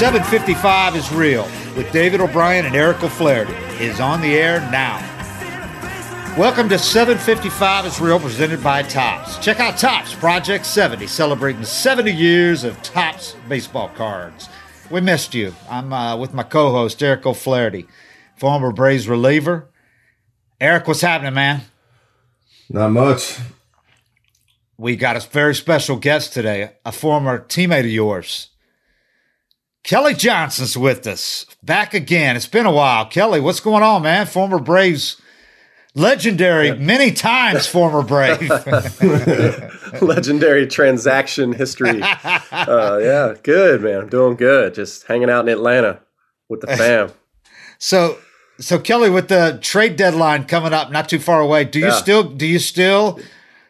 755 is real with David O'Brien and Eric O'Flaherty is on the air now. Welcome to 755 is real presented by Topps. Check out Topps Project 70 celebrating 70 years of Topps baseball cards. We missed you. I'm uh, with my co-host Eric O'Flaherty, former Braves reliever. Eric, what's happening, man? Not much. We got a very special guest today, a former teammate of yours. Kelly Johnson's with us. Back again. It's been a while. Kelly, what's going on, man? Former Braves legendary, many times former Brave. legendary transaction history. Uh, yeah, good, man. I'm doing good. Just hanging out in Atlanta with the fam. so so Kelly, with the trade deadline coming up not too far away, do you yeah. still do you still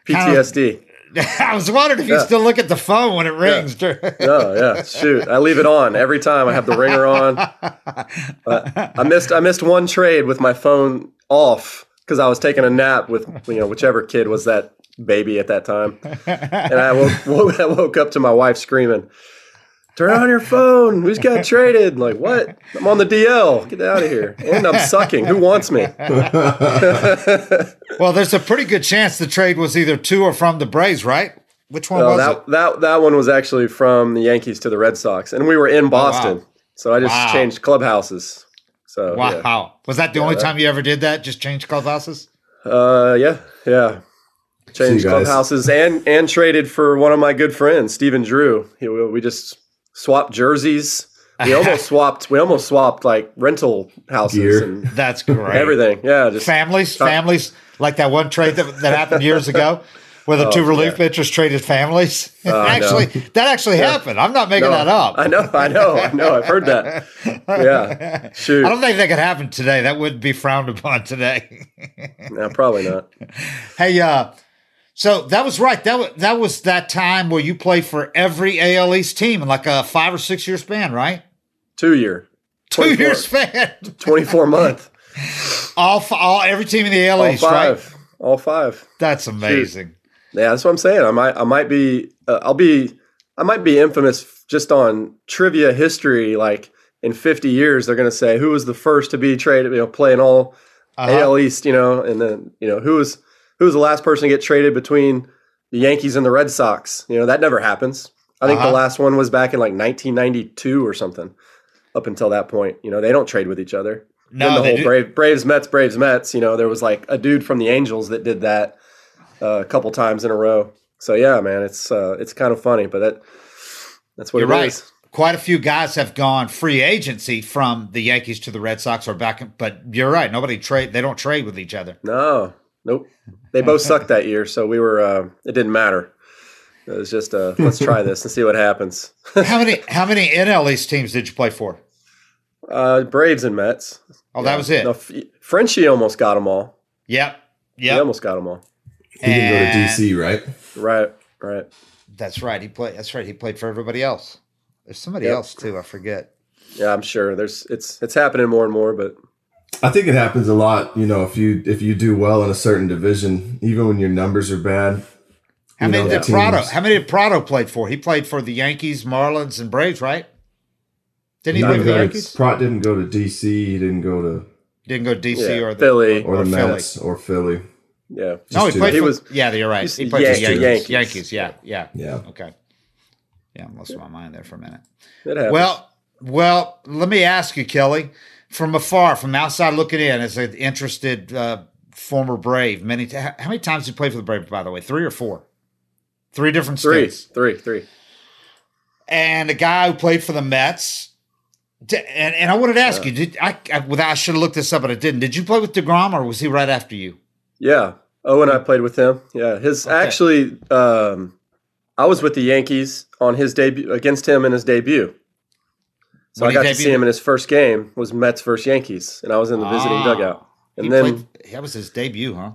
PTSD? Kind of, I was wondering if you still look at the phone when it rings. Yeah. no, yeah, shoot, I leave it on every time. I have the ringer on. I missed I missed one trade with my phone off because I was taking a nap with you know whichever kid was that baby at that time, and I woke, woke I woke up to my wife screaming, Turn on your phone. We just got traded. Like, what? I'm on the DL. Get out of here. And I'm sucking. Who wants me? well, there's a pretty good chance the trade was either to or from the Braves, right? Which one was that, it? That, that one was actually from the Yankees to the Red Sox. And we were in Boston. Oh, wow. So I just wow. changed clubhouses. So Wow. Yeah. Was that the yeah, only that, time you ever did that? Just change clubhouses? Uh yeah. Yeah. Changed clubhouses and and traded for one of my good friends, Stephen Drew. He, we just swapped jerseys. We almost swapped. We almost swapped like rental houses Gear. and that's great. Everything, yeah. Just families, talk. families like that one trade that, that happened years ago, where the oh, two relief yeah. pitchers traded families. Uh, actually, no. that actually yeah. happened. I'm not making no, that up. I know, I know, I know. I've heard that. Yeah, shoot. I don't think that could happen today. That wouldn't be frowned upon today. no, probably not. Hey, uh, so that was right. That was that was that time where you played for every AL East team in like a five or six year span, right? Two year, two year span, twenty four month. all all every team in the AL East, five. right? All five. That's amazing. Shoot. Yeah, that's what I'm saying. I might I might be uh, I'll be I might be infamous just on trivia history. Like in 50 years, they're going to say who was the first to be traded, you know, playing all uh-huh. AL East, you know, and then you know who was who was the last person to get traded between the Yankees and the Red Sox? You know, that never happens. I think uh-huh. the last one was back in like 1992 or something. Up until that point, you know, they don't trade with each other. No, then the whole Brave, Braves Mets Braves Mets. You know, there was like a dude from the Angels that did that uh, a couple times in a row. So yeah, man, it's uh, it's kind of funny, but that that's what You're it right. is. Quite a few guys have gone free agency from the Yankees to the Red Sox or back, but you're right. Nobody trade. They don't trade with each other. No, nope. They both sucked that year, so we were. Uh, it didn't matter. It was just uh, let's try this and see what happens. how many how many NL East teams did you play for? Uh, Braves and Mets. Oh, that was it. No, Frenchie almost got them all. Yep. Yeah. He almost got them all. He and didn't go to DC, right? Right. Right. That's right. He played. That's right. He played for everybody else. There's somebody yep. else too. I forget. Yeah, I'm sure. There's it's it's happening more and more, but I think it happens a lot. You know, if you if you do well in a certain division, even when your numbers are bad. How many know, did Prado? How many did Prado played for? He played for the Yankees, Marlins, and Braves, right? Didn't he play for the Yankees? Prado didn't go to DC. He didn't go to. Didn't go to DC yeah, or the, Philly or, or the Mets or Philly. Yeah. Just no, he played. For, was, yeah, you're right. He played Yankees. for the Yankees. Yankees. Yeah, yeah, yeah. Okay. Yeah, I lost my mind there for a minute. Well, well, let me ask you, Kelly from afar, from outside looking in, as an interested uh, former Brave, many t- how many times did you play for the Brave? By the way, three or four? Three different three, states. Three, three. And a guy who played for the Mets. And, and I wanted to ask yeah. you, did I, I, without, I should have looked this up, but I didn't. Did you play with DeGrom or was he right after you? Yeah. Oh, and I played with him. Yeah. His okay. actually, um, I was with the Yankees on his debut against him in his debut. So when I got to see him in his first game was Mets versus Yankees, and I was in the visiting ah. dugout. And then played, that was his debut, huh?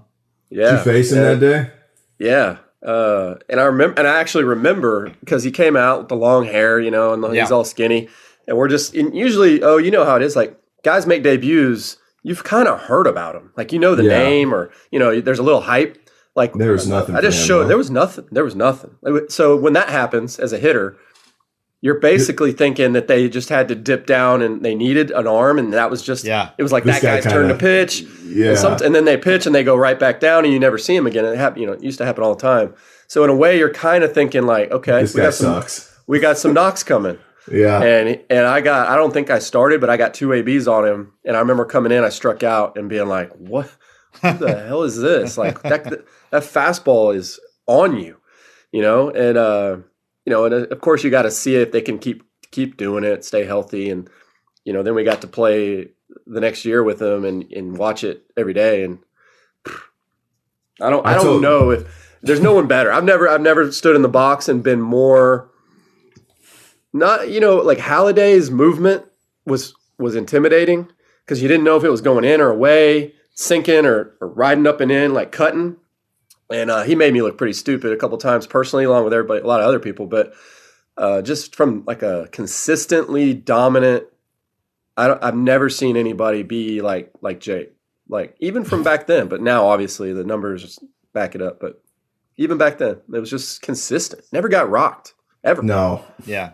Yeah, Did you face him that day. Yeah, uh, and I remember, and I actually remember because he came out with the long hair, you know, and yeah. he's all skinny, and we're just and usually, oh, you know how it is, like guys make debuts, you've kind of heard about them, like you know the yeah. name, or you know, there's a little hype. Like there was nothing. I just showed there was nothing. There was nothing. So when that happens as a hitter, you're basically thinking that they just had to dip down and they needed an arm, and that was just Yeah. It was like This that guy guy's turn to pitch, Yeah. and, some, and then they pitch and they go right back down, and you never see him again. It happened, you know, it used to happen all the time. So in a way, you're kind of thinking like, okay, this we guy got some sucks. we got some knocks coming. Yeah. And and I got I don't think I started, but I got two ABs on him. And I remember coming in, I struck out and being like, "What, what the hell is this? Like that that fastball is on you, you know." And uh, you know, and uh, of course you got to see if they can keep keep doing it, stay healthy, and you know, then we got to play the next year with them and and watch it every day. And I don't I, I don't told- know if there's no one better. I've never I've never stood in the box and been more not you know like Halladay's movement was was intimidating because you didn't know if it was going in or away, sinking or, or riding up and in like cutting. And uh, he made me look pretty stupid a couple times personally, along with everybody, a lot of other people. But uh, just from like a consistently dominant, I don't, I've never seen anybody be like like Jake, like even from back then. But now, obviously, the numbers back it up. But even back then, it was just consistent. Never got rocked ever. no. Yeah.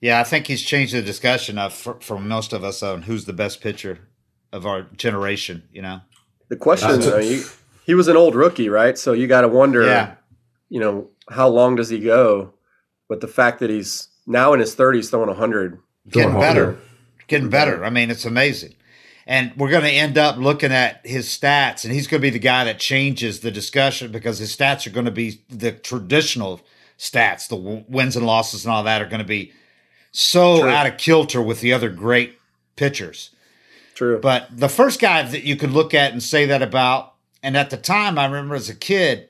Yeah, I think he's changed the discussion of for, for most of us on who's the best pitcher of our generation. You know. The question, That's a- you, he was an old rookie, right? So you got to wonder, Yeah. you know, how long does he go? But the fact that he's now in his 30s throwing 100, Getting Throwing better. Getting better. I mean, it's amazing. And we're going to end up looking at his stats, and he's going to be the guy that changes the discussion because his stats are going to be the traditional stats. The w- wins and losses and all that are going to be so True. out of kilter with the other great pitchers. true. But the first guy that you could look at and say that about, and at the time, I remember as a kid,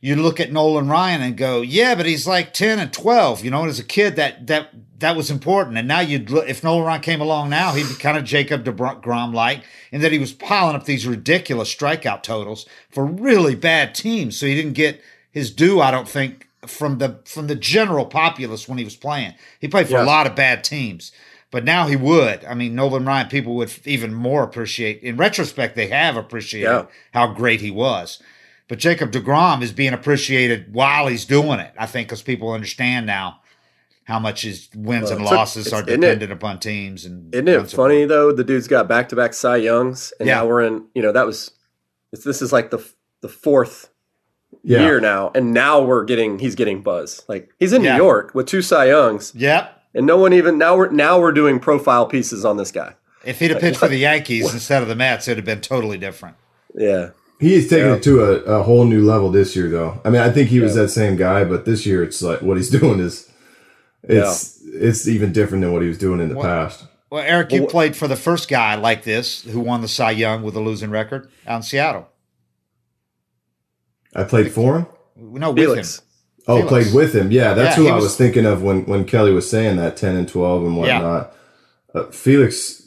you look at Nolan Ryan and go, "Yeah, but he's like ten and twelve. You know, and as a kid, that that that was important. And now you'd look if Nolan Ryan came along now, he'd be kind of Jacob Degrom like, in that he was piling up these ridiculous strikeout totals for really bad teams. So he didn't get his due, I don't think, from the from the general populace when he was playing. He played for Yeah. a lot of bad teams. But now he would. I mean, Nolan Ryan, people would even more appreciate. In retrospect, they have appreciated Yeah. how great he was. But Jacob DeGrom is being appreciated while he's doing it. I think because people understand now how much his wins Well, and losses are it's- isn't it- dependent upon teams. And Isn't it funny though? The dude's got back to back Cy Youngs, and Yeah. now we're in. You know, that was it's, this is like the the fourth Yeah. year now, and now we're getting he's getting buzz. Like he's in. New York with two Cy Youngs, Yep. And no one even now we're now we're doing profile pieces on this guy. If he'd have pitched for the Yankees instead of the Mets, it'd have been totally different. Yeah, He is taking Yeah. it to a, a whole new level this year, though. I mean, I think he was that same guy, but this year it's like what he's doing is it's it's even different than what he was doing in the What- past. Well, Eric, you Well, played for the first guy like this who won the Cy Young with a losing record out in Seattle. I played for him. No, with Felix. him. Oh, Felix. played with him. Yeah, that's Yeah, who I was- was thinking of when when Kelly was saying that ten and twelve and whatnot. Uh, Felix,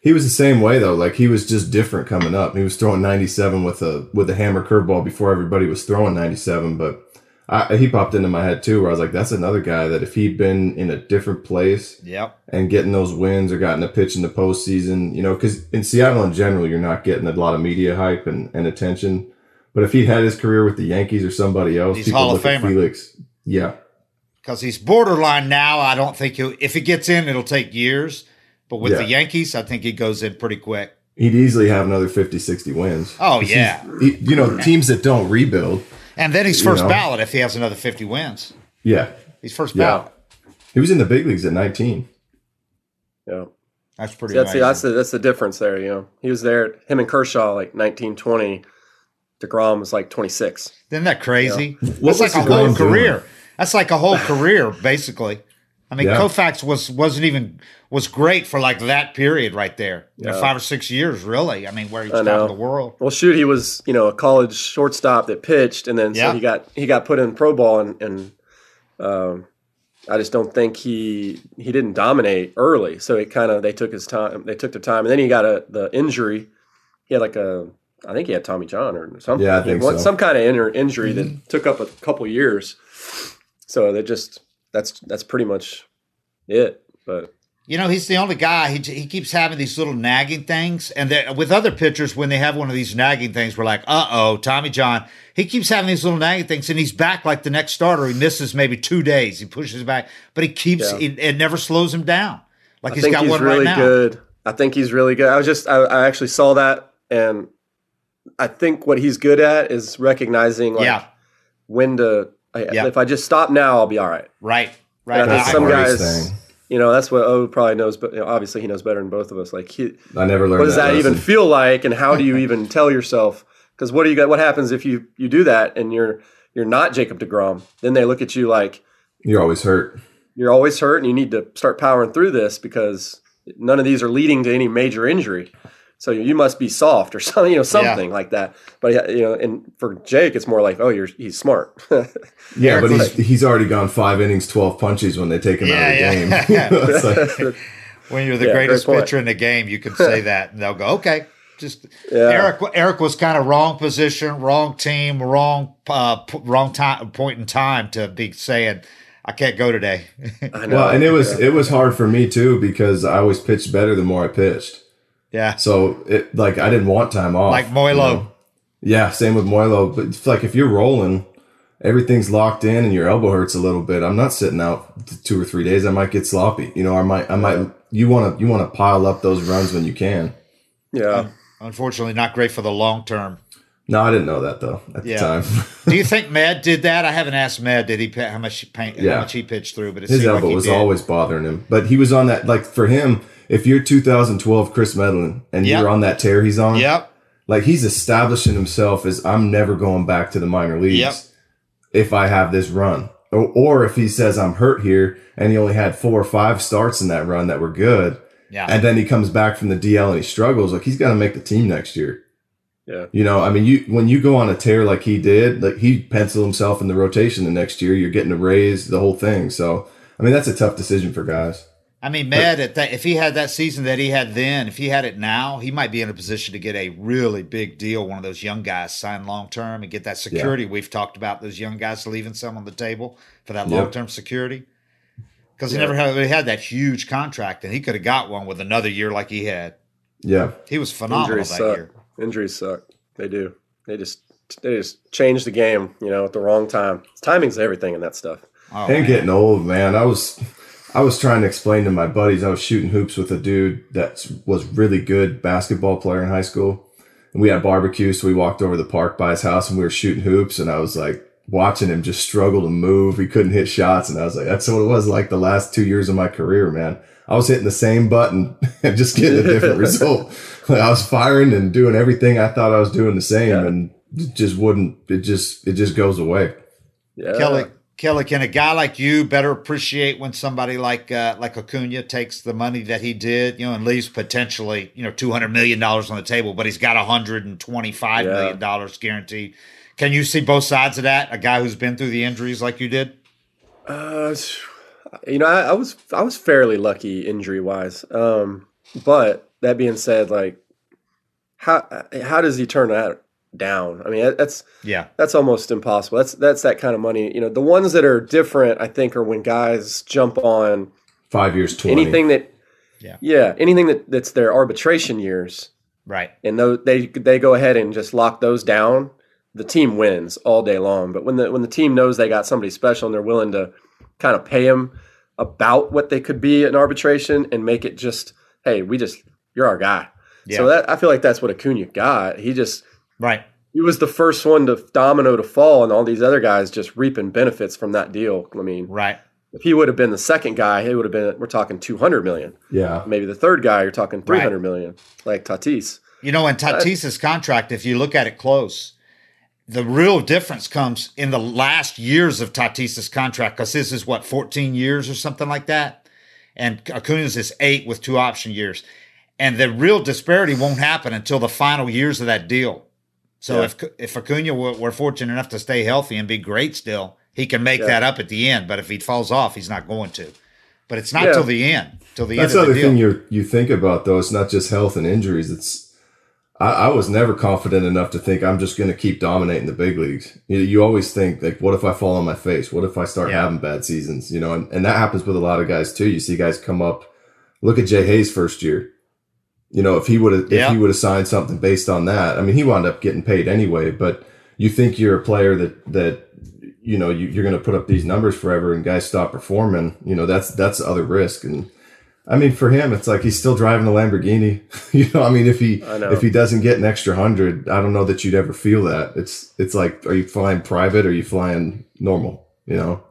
he was the same way though. Like he was just different coming up. He was throwing ninety seven with a with a hammer curveball before everybody was throwing ninety seven. But I, he popped into my head too, where I was like, that's another guy that if he'd been in a different place Yep. and getting those wins or gotten a pitch in the postseason, you know, because in Seattle in general, you're not getting a lot of media hype and, and attention. But if he'd had his career with the Yankees or somebody else, He's people Hall of look at Famer. Felix. Yeah, because he's borderline now. I don't think he'll. If he gets in, it'll take years. But with Yeah. the Yankees, I think he goes in pretty quick. he'd easily have another 50, 60 wins. Oh yeah, he- you know, teams that don't rebuild. and then he's You first know. ballot if he has another fifty wins. Yeah, He's first Yeah. ballot. he was in the big leagues at 19. Yeah, That's pretty. See, that's the, that's the that's the difference there. You know, he was there. Him and Kershaw like nineteen twenty. Degrom was like twenty six. Isn't that crazy? What That's like was a DeGrom whole doing? career. That's like a whole career, basically. I mean, Yeah. Koufax was wasn't even was great for like that period right there. You know, five or six years, really. I mean, where he's I top of the world. Well, shoot, he was you know a college shortstop that pitched, and then Yeah. so he got he got put in pro ball, and, and um, I just don't think he he didn't dominate early. So it kind of they took his time. They took their time, and then he got a the injury. He had like a I think he had Tommy John or something. Yeah, I think so. Some kind of inner injury Mm-hmm. that took up a couple years. So they just that's that's pretty much it. But You know, he's the only guy. He, he keeps having these little nagging things, and with other pitchers, when they have one of these nagging things, we're like, "Uh oh, Tommy John." He keeps having these little nagging things, and he's back like the next starter. He misses maybe two days. He pushes back, but he keeps. Yeah. It, it, never slows him down. Like I he's got he's one really right now. good. I think he's really good. I was just, I, I actually saw that, and I think what he's good at is recognizing like yeah. when to. Yeah. If I just stop now, I'll be all right. Right. Right. That's some guys. Thing you know, that's what O probably knows, but you know, obviously he knows better than both of us. Like, he, I never learned. What does that, that even feel like, and how do you even tell yourself? Because what do you got? What happens if you you do that and you're you're not Jacob Degrom? Then they look at you like you're always hurt. You're always hurt, and you need to start powering through this because none of these are leading to any major injury. So you must be soft or something, you know, something yeah. like that. But you know, and for Jake, it's more like, oh, you're he's smart. yeah, but he's he's already gone five innings, twelve punches when they take him yeah, out of the yeah. game. like, when you're the yeah, greatest pitcher in the game, you can say that, and they'll go, okay. Just Eric. Eric was kind of wrong position, wrong team, wrong uh, wrong time point in time to be saying. I can't go today. well, and it was it was hard for me too because I always pitched better the more I pitched. Yeah. So it like I didn't want time off. Like Moylan. You know? Yeah, same with Moylan. But it's like if you're rolling, everything's locked in and your elbow hurts a little bit. I'm not sitting out two or three days. I might get sloppy. You know, I might I might you want to you want to pile up those runs when you can. Yeah. Unfortunately, not great for the long term. No, I didn't know that though at yeah. the time. Do you think Med did that? I haven't asked Med. Did he how much he paint, yeah. how much he pitched through? But his elbow like was did. always bothering him. But he was on that like for him if you're 2012 Chris Medlen and yep. you're on that tear he's on, yep. like he's establishing himself as I'm never going back to the minor leagues yep. if I have this run. Or, or if he says I'm hurt here and he only had four or five starts in that run that were good, yeah. and then he comes back from the DL and he struggles, like he's got to make the team next year. Yeah. You know, I mean, you when you go on a tear like he did, like he penciled himself in the rotation the next year, you're getting a raise, the whole thing. So, I mean, that's a tough decision for guys. I mean, Med, at that, if he had that season that he had then, if he had it now, he might be in a position to get a really big deal. One of those young guys signed long term and get that security. Yeah. We've talked about those young guys leaving some on the table for that long term yep. security because he never had, he had that huge contract and he could have got one with another year like he had. Yeah, he was phenomenal Injuries that suck. year. Injuries suck. They do. They just they just change the game. You know, at the wrong time. Timing's everything in that stuff. Oh, and man. getting old, man. I was I was trying to explain to my buddies I was shooting hoops with a dude that was really good basketball player in high school. And we had barbecue, so we walked over the park by his house and we were shooting hoops. And I was like watching him just struggle to move. He couldn't hit shots. And I was like, that's what it was like the last two years of my career, man. I was hitting the same button and just getting a different result. Like I was firing and doing everything I thought I was doing the same yeah. and it just wouldn't, it just, it just goes away. Yeah. Kelly, Kelly, can a guy like you better appreciate when somebody like uh, like Acuna takes the money that he did, you know, and leaves potentially, you know, two hundred million dollars on the table, but he's got hundred and twenty five yeah. million dollars guaranteed. Can you see both sides of that? A guy who's been through the injuries like you did. Uh, you know, I, I was I was fairly lucky injury wise. Um, but that being said, like, how how does he turn that down. I mean, that's yeah, that's almost impossible. That's that's that kind of money. You know, the ones that are different, I think, are when guys jump on five years, 20. anything that, yeah, yeah, anything that that's their arbitration years, right? And those they they go ahead and just lock those down. The team wins all day long. But when the when the team knows they got somebody special and they're willing to kind of pay them about what they could be in arbitration and make it just, hey, we just you're our guy. Yeah. So that I feel like that's what Acuna got. He just Right. He was the first one to domino to fall, and all these other guys just reaping benefits from that deal. I mean, right. If he would have been the second guy, he would have been. We're talking two hundred million. Yeah. Maybe the third guy, you're talking three hundred right. million, like Tatis. You know, in Tatis's contract, if you look at it close, the real difference comes in the last years of Tatis's contract because this is what 14 years or something like that, and Acuna's is eight with two option years, and the real disparity won't happen until the final years of that deal. So yeah. if if Acuna were, were, fortunate enough to stay healthy and be great still, he can make yeah. that up at the end. But if he falls off, he's not going to. But it's not yeah. till the end. Till the That's end. That's the other thing you you think about though. It's not just health and injuries. It's I, I was never confident enough to think I'm just going to keep dominating the big leagues. You, you, always think like, what if I fall on my face? What if I start having bad seasons? You know, and, and that happens with a lot of guys too. You see guys come up Look at J-Hey's first year. You know, if he would have if he would have signed something based on that, I mean, he wound up getting paid anyway. But you think you're a player that that you know you, are going to put up these numbers forever, and guys stop performing. You know, that's that's the other risk. And I mean, for him, it's like he's still driving a Lamborghini. you know, I mean, if he if he doesn't get an extra hundred, I don't know that you'd ever feel that. It's it's like, are you flying private or are you flying normal? You know.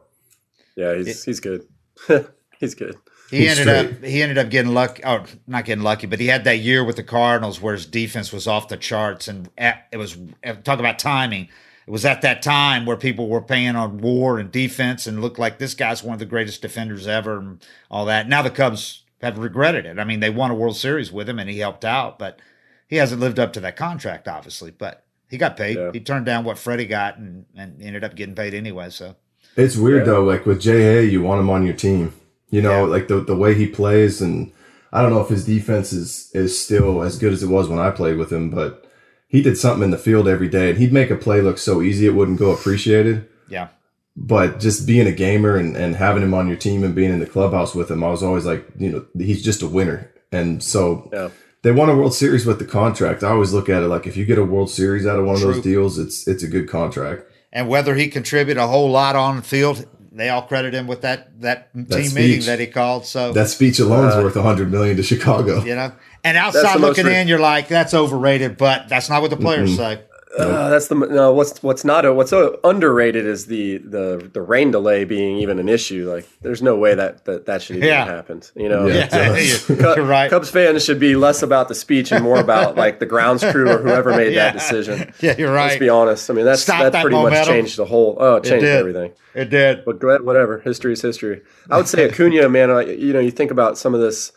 Yeah, he's he's good. he's good. He he's ended straight. up he ended up getting lucky. Oh, not getting lucky, but he had that year with the Cardinals where his defense was off the charts, and it was uh, talk about timing. It was at that time where people were paying on war and defense, and looked like this guy's one of the greatest defenders ever, and all that. Now the Cubs have regretted it. I mean, they won a World Series with him, and he helped out, but he hasn't lived up to that contract, obviously. But he got paid. Yeah. He turned down what Freddie got, and, and ended up getting paid anyway. So it's weird yeah. though. Like with Ja, you want him on your team. You know, yeah. like the the way he plays, and I don't know if his defense is is still as good as it was when I played with him, but he did something in the field every day, and he'd make a play look so easy it wouldn't go appreciated. Yeah. But just being a gamer and, and having him on your team and being in the clubhouse with him, I was always like, you know, he's just a winner. And so yeah. they won a World Series with the contract. I always look at it like if you get a World Series out of one True. of those deals, it's it's a good contract and whether he contributed a whole lot on the field, they all credit him with that that, that team speech. meeting that he called. So that speech alone is uh, worth a hundred million to Chicago. You know, and outside looking in, you're like, that's overrated, but that's not what the players mm-hmm. say. Uh, that's the no. What's what's not a, what's so underrated is the the the rain delay being even an issue. Like, there's no way that that, that should even yeah. happened. You know, yeah, you're right. Cubs fans should be less about the speech and more about like the grounds crew or whoever made yeah. that decision. Yeah, you're right. Let's be honest. I mean, that's Stop that, that pretty momentum. much changed the whole. Oh, it changed it everything. It did. But whatever. History is history. I would say Acuna, man. You know, you think about some of this.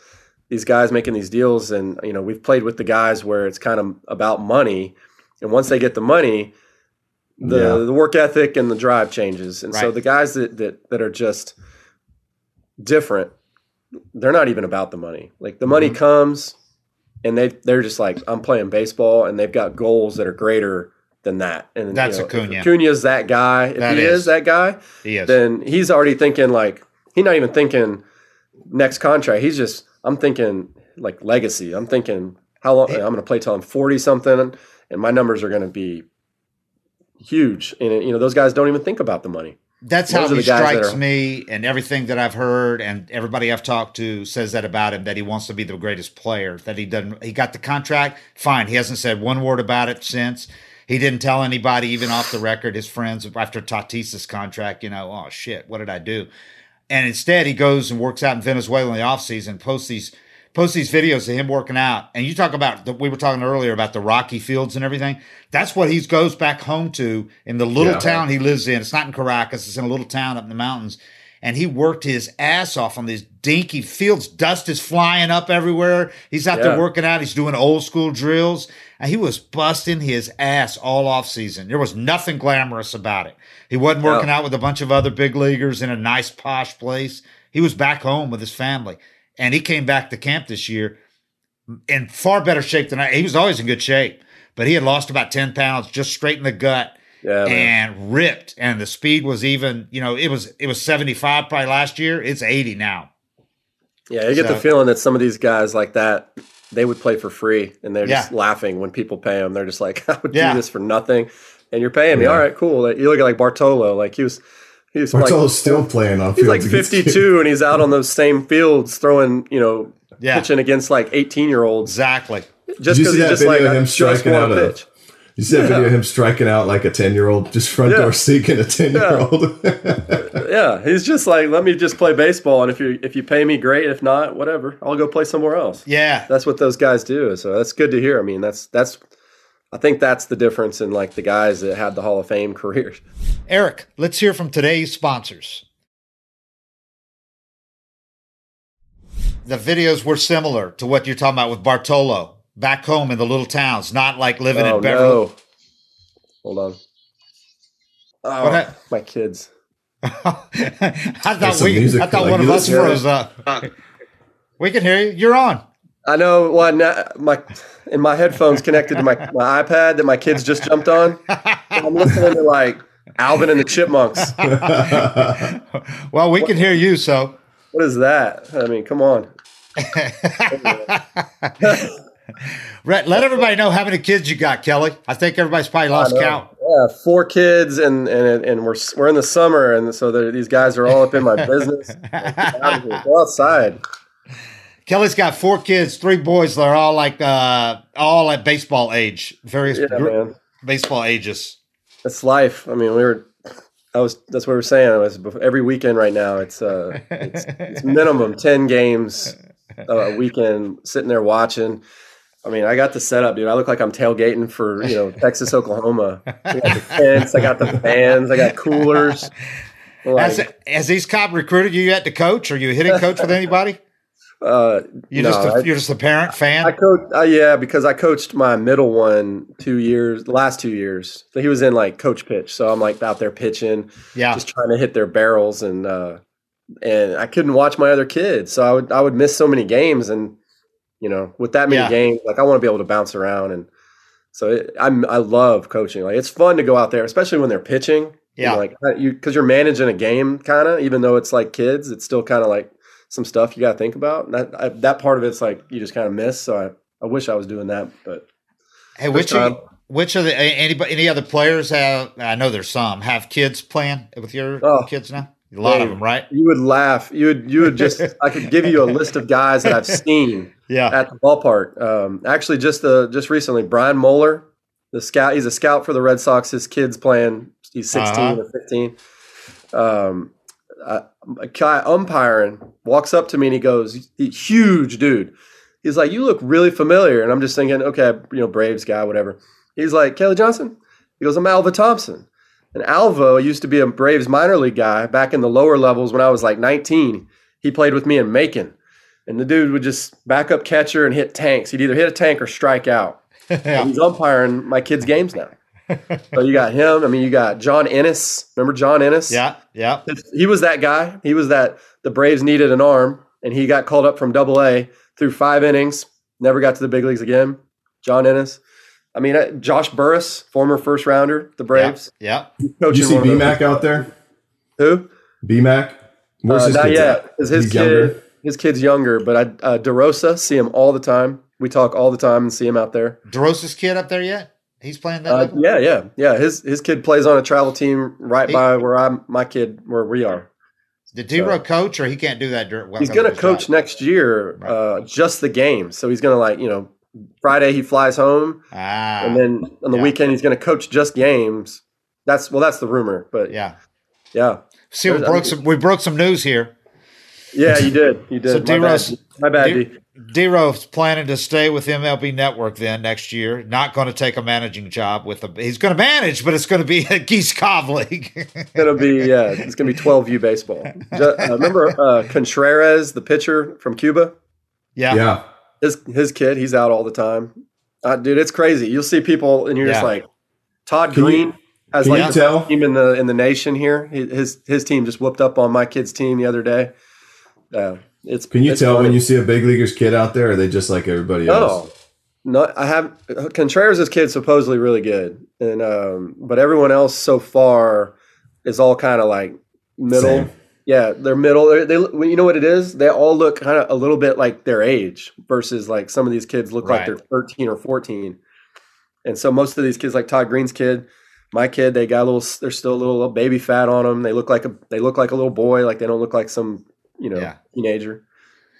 These guys making these deals, and you know, we've played with the guys where it's kind of about money and once they get the money, the yeah. the work ethic and the drive changes. And right. so the guys that, that that are just different, they're not even about the money. Like the money mm-hmm. comes and they they're just like, I'm playing baseball and they've got goals that are greater than that. And that's you know, Acuna. Acuna's that guy. If that he is. is that guy, he is. then he's already thinking like he's not even thinking next contract. He's just I'm thinking like legacy. I'm thinking how long I'm going to play till I'm 40 something and my numbers are going to be huge. And you know, those guys don't even think about the money. That's those how he strikes are, me, and everything that I've heard, and everybody I've talked to says that about him. That he wants to be the greatest player. That he doesn't. He got the contract, fine. He hasn't said one word about it since. He didn't tell anybody, even off the record, his friends after Tatis's contract. You know, oh shit, what did I do? And instead, he goes and works out in Venezuela in the offseason, posts these posts these videos of him working out. And you talk about the, we were talking earlier about the rocky fields and everything. That's what he goes back home to in the little yeah. town he lives in. It's not in Caracas. It's in a little town up in the mountains. And he worked his ass off on these dinky fields. Dust is flying up everywhere. He's out yeah. there working out. He's doing old school drills. And he was busting his ass all off season. There was nothing glamorous about it. He wasn't working out with a bunch of other big leaguers in a nice posh place. He was back home with his family and he came back to camp this year in far better shape than I. He was always in good shape, but he had lost about ten pounds just straight in the gut. Yeah, and ripped, and the speed was even. You know, it was it was seventy five probably last year. It's eighty now. Yeah, you get so, the feeling that some of these guys like that they would play for free, and they're just laughing when people pay them. They're just like, I would yeah. do this for nothing, and you're paying me. Yeah. All right, cool. You look at like Bartolo, like he was He's Bartolo's like, still playing on. He's like 52, and he's out on those same fields throwing, you know, yeah. pitching against like 18 year olds. Exactly. Just because he's just like him striking out a pitch. You see yeah. video of him striking out like a 10 year old, just front yeah. door seeking a 10 year old. yeah. He's just like, let me just play baseball. And if you if you pay me, great. If not, whatever. I'll go play somewhere else. Yeah. That's what those guys do. So that's good to hear. I mean, that's that's I think that's the difference in like the guys that had the Hall of Fame careers. Eric, let's hear from today's sponsors. The videos were similar to what you're talking about with Bartolo back home in the little towns, not like living oh, in Beverly. No. Hold on. Oh, my kids. I thought we, I thought one of us froze up. Uh, uh, we can hear you. You're on. I know. Well, my in my headphones connected to my, my iPad that my kids just jumped on. I'm listening to like Alvin and the Chipmunks. well, we can hear you. So what is that? I mean, come on. let everybody know how many kids you got, Kelly. I think everybody's probably lost count. Yeah, four kids, and and and we're we're in the summer, and so these guys are all up in my business. Go outside. Kelly's got four kids, three boys. They're all like uh, all at baseball age, various yeah, gr- baseball ages. It's life. I mean, we were. I was. That's what we were saying. It was every weekend right now. It's uh, it's, it's minimum ten games a weekend, sitting there watching. I mean, I got the setup, dude. I look like I'm tailgating for you know Texas, Oklahoma. I got the tents, I got the fans, I got coolers. Like, has, has these cop recruited you yet to coach? Are you a hitting coach with anybody? Uh, you no, just a, I, you're just a parent fan. I coach, uh, yeah, because I coached my middle one two years, last two years. So he was in like coach pitch, so I'm like out there pitching, yeah, just trying to hit their barrels, and uh, and I couldn't watch my other kids, so I would I would miss so many games, and you know, with that many yeah. games, like I want to be able to bounce around, and so it, I'm I love coaching. Like it's fun to go out there, especially when they're pitching. Yeah, you know, like you because you're managing a game, kind of. Even though it's like kids, it's still kind of like some stuff you got to think about. And that I, that part of it's like you just kind of miss. So I, I wish I was doing that, but hey, which of, which of the anybody any other players have? I know there's some have kids playing with your oh, kids now. A lot of them, right? You would laugh. You would you would just I could give you a list of guys that I've seen yeah. at the ballpark. Um, actually, just the just recently, Brian Moeller, the scout. He's a scout for the Red Sox. His kid's playing. He's 16 uh-huh. or 15. Um, a guy umpiring walks up to me and he goes, "Huge dude." He's like, "You look really familiar," and I'm just thinking, okay, you know, Braves guy, whatever. He's like, "Kelly Johnson." He goes, "I'm Alva Thompson." And Alvo used to be a Braves minor league guy back in the lower levels when I was like 19. He played with me in Macon. And the dude would just back up catcher and hit tanks. He'd either hit a tank or strike out. yeah. He's umpiring my kids' games now. So you got him. I mean, you got John Ennis. Remember John Ennis? Yeah, yeah. He was that guy. He was that the Braves needed an arm, and he got called up from Double A through five innings. Never got to the big leagues again. John Ennis. I mean, uh, Josh Burrus, former first rounder, the Braves. Yeah. yeah. Did you see BMAC out there? Who? BMAC? Where's uh, his not yet. His, his kid, younger? his kid's younger, but I uh, DeRosa see him all the time. We talk all the time and see him out there. DeRosa's kid up there yet? He's playing that. Uh, yeah, yeah, yeah. His his kid plays on a travel team right he, by where I'm. My kid, where we are. Did D so, coach, or he can't do that? During, he's going to coach next year, right. uh, just the game. So he's going to like you know Friday he flies home, ah, and then on the yeah. weekend he's going to coach just games. That's well, that's the rumor, but yeah, yeah. See, we broke some. We broke some news here. Yeah, you did. You did. So D Rose, my bad. D, D Rose planning to stay with MLB Network then next year. Not going to take a managing job with a. He's going to manage, but it's going to be a Geese Cobb league. it's going to be yeah. It's going to be twelve U baseball. Just, uh, remember uh, Contreras, the pitcher from Cuba? Yeah. Yeah his his kid, he's out all the time. Uh, dude, it's crazy. You'll see people, and you're yeah. just like, Todd can Green you, has like the tell? team in the in the nation here. His his team just whooped up on my kid's team the other day. Uh, it's can you it's tell funny. when you see a big leaguer's kid out there? are they just like everybody else? No, I have Contreras' kid supposedly really good, and um, but everyone else so far is all kind of like middle. Same. Yeah, they're middle. They, they, you know what it is? They all look kind of a little bit like their age versus like some of these kids look right. like they're 13 or 14. And so most of these kids, like Todd Greene's kid, my kid, they got a little. They're still a little, little baby fat on them. They look like a. They look like a little boy. Like they don't look like some you know yeah. teenager.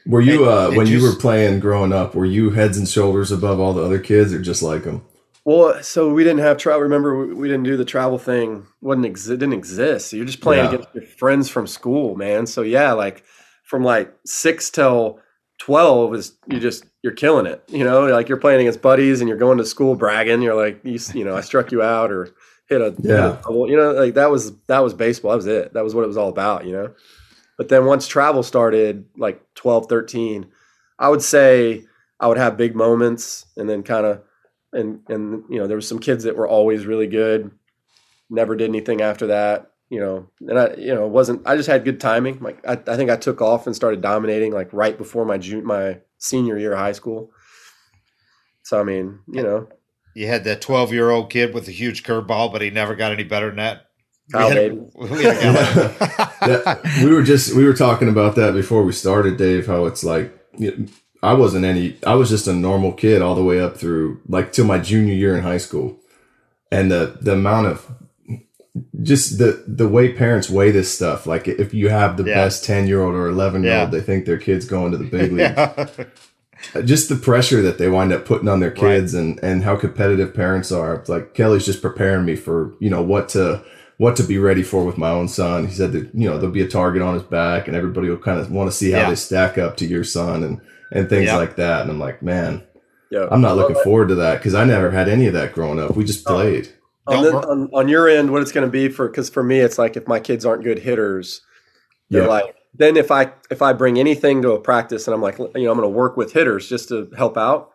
Were you uh, when you, you were playing growing up? Were you heads and shoulders above all the other kids, or just like them? Well, so we didn't have travel. Remember, we didn't do the travel thing. wasn't exi- didn't exist. So you're just playing yeah. against your friends from school, man. So yeah, like from like six till twelve is you just you're killing it. You know, like you're playing against buddies and you're going to school bragging. You're like, you, you know, I struck you out or hit a yeah. Hit a, you know, like that was that was baseball. That was it. That was what it was all about. You know. But then once travel started, like 12, 13, I would say I would have big moments and then kind of and and you know there was some kids that were always really good never did anything after that you know and i you know it wasn't i just had good timing like i, I think i took off and started dominating like right before my June, my senior year of high school. So i mean you know. You had that 12 year old kid with a huge curveball but he never got any better than that Kyle we, had, we, had we were just we were talking about that before we started dave how it's like I wasn't any. I was just a normal kid all the way up through like till my junior year in high school, and the the amount of just the the way parents weigh this stuff. Like if you have the yeah. best ten year old or eleven year old, they think their kid's going to the big league. just the pressure that they wind up putting on their kids right. and and how competitive parents are. Like Kelly's just preparing me for you know what to what to be ready for with my own son. He said that you know there'll be a target on his back, and everybody will kind of want to see how yeah. they stack up to your son and and things yeah. like that. And I'm like, man, yeah. I'm not looking forward to that because I never had any of that growing up. We just oh. played. On, the, on, on, your end, what it's going to be for because for me, it's like if my kids aren't good hitters, you're yeah. like then if I if I bring anything to a practice and I'm like you know I'm going to work with hitters just to help out.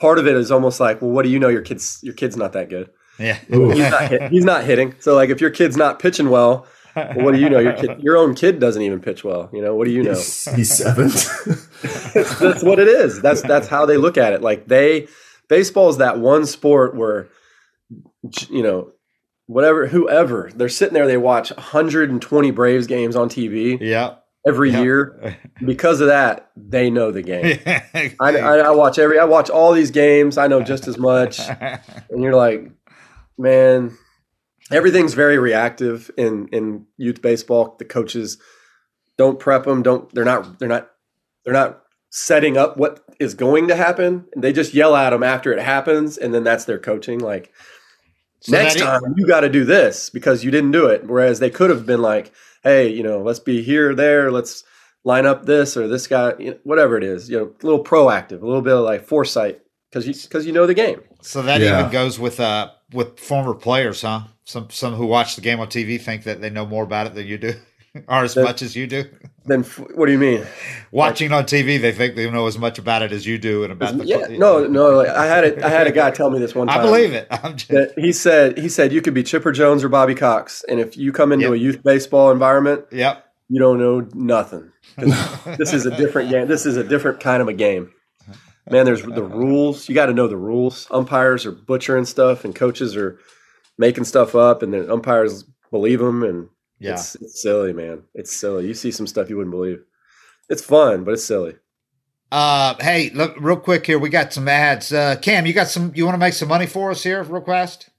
Part of it is almost like, well, what do you know? Your kid's your kid's not that good. Yeah, he's not, hit, he's not hitting. So like, if your kid's not pitching well, well, what do you know? Your kid, your own kid doesn't even pitch well. You know, what do you know? He's, he's seven. that's what it is. That's that's how they look at it. Like they, baseball is that one sport where, you know, whatever, whoever they're sitting there, they watch 120 Braves games on TV. Yeah. Every yep. year, because of that, they know the game. I, I, I watch every, I watch all these games. I know just as much, and you're like, man, everything's very reactive in in youth baseball. The coaches don't prep them. Don't they're not they're not they're not setting up what is going to happen. They just yell at them after it happens, and then that's their coaching. Like so next time you got to do this because you didn't do it. Whereas they could have been like, hey, you know, let's be here, there, let's line up this or this guy, you know, whatever it is. You know, a little proactive, a little bit of like foresight because you because you know the game. So that yeah. even goes with uh with former players, huh? Some some who watch the game on TV think that they know more about it than you do, or as then, much as you do. Then what do you mean? Watching like, on TV, they think they know as much about it as you do, and about the yeah. No, no. Like I had a I had a guy tell me this one time. I believe it. Just, he said he said you could be Chipper Jones or Bobby Cox, and if you come into yep. a youth baseball environment, yep. you don't know nothing. this is a different game. This is a different kind of a game man, there's the rules. You got to know the rules. Umpires are butchering stuff, and coaches are making stuff up, and the umpires believe them. And yeah, it's, it's, silly, man. It's silly. You see some stuff you wouldn't believe. It's fun, but it's silly. Uh, hey, look, real quick here. We got some ads. Uh, Cam, you got some? You want to make some money for us here, real fast?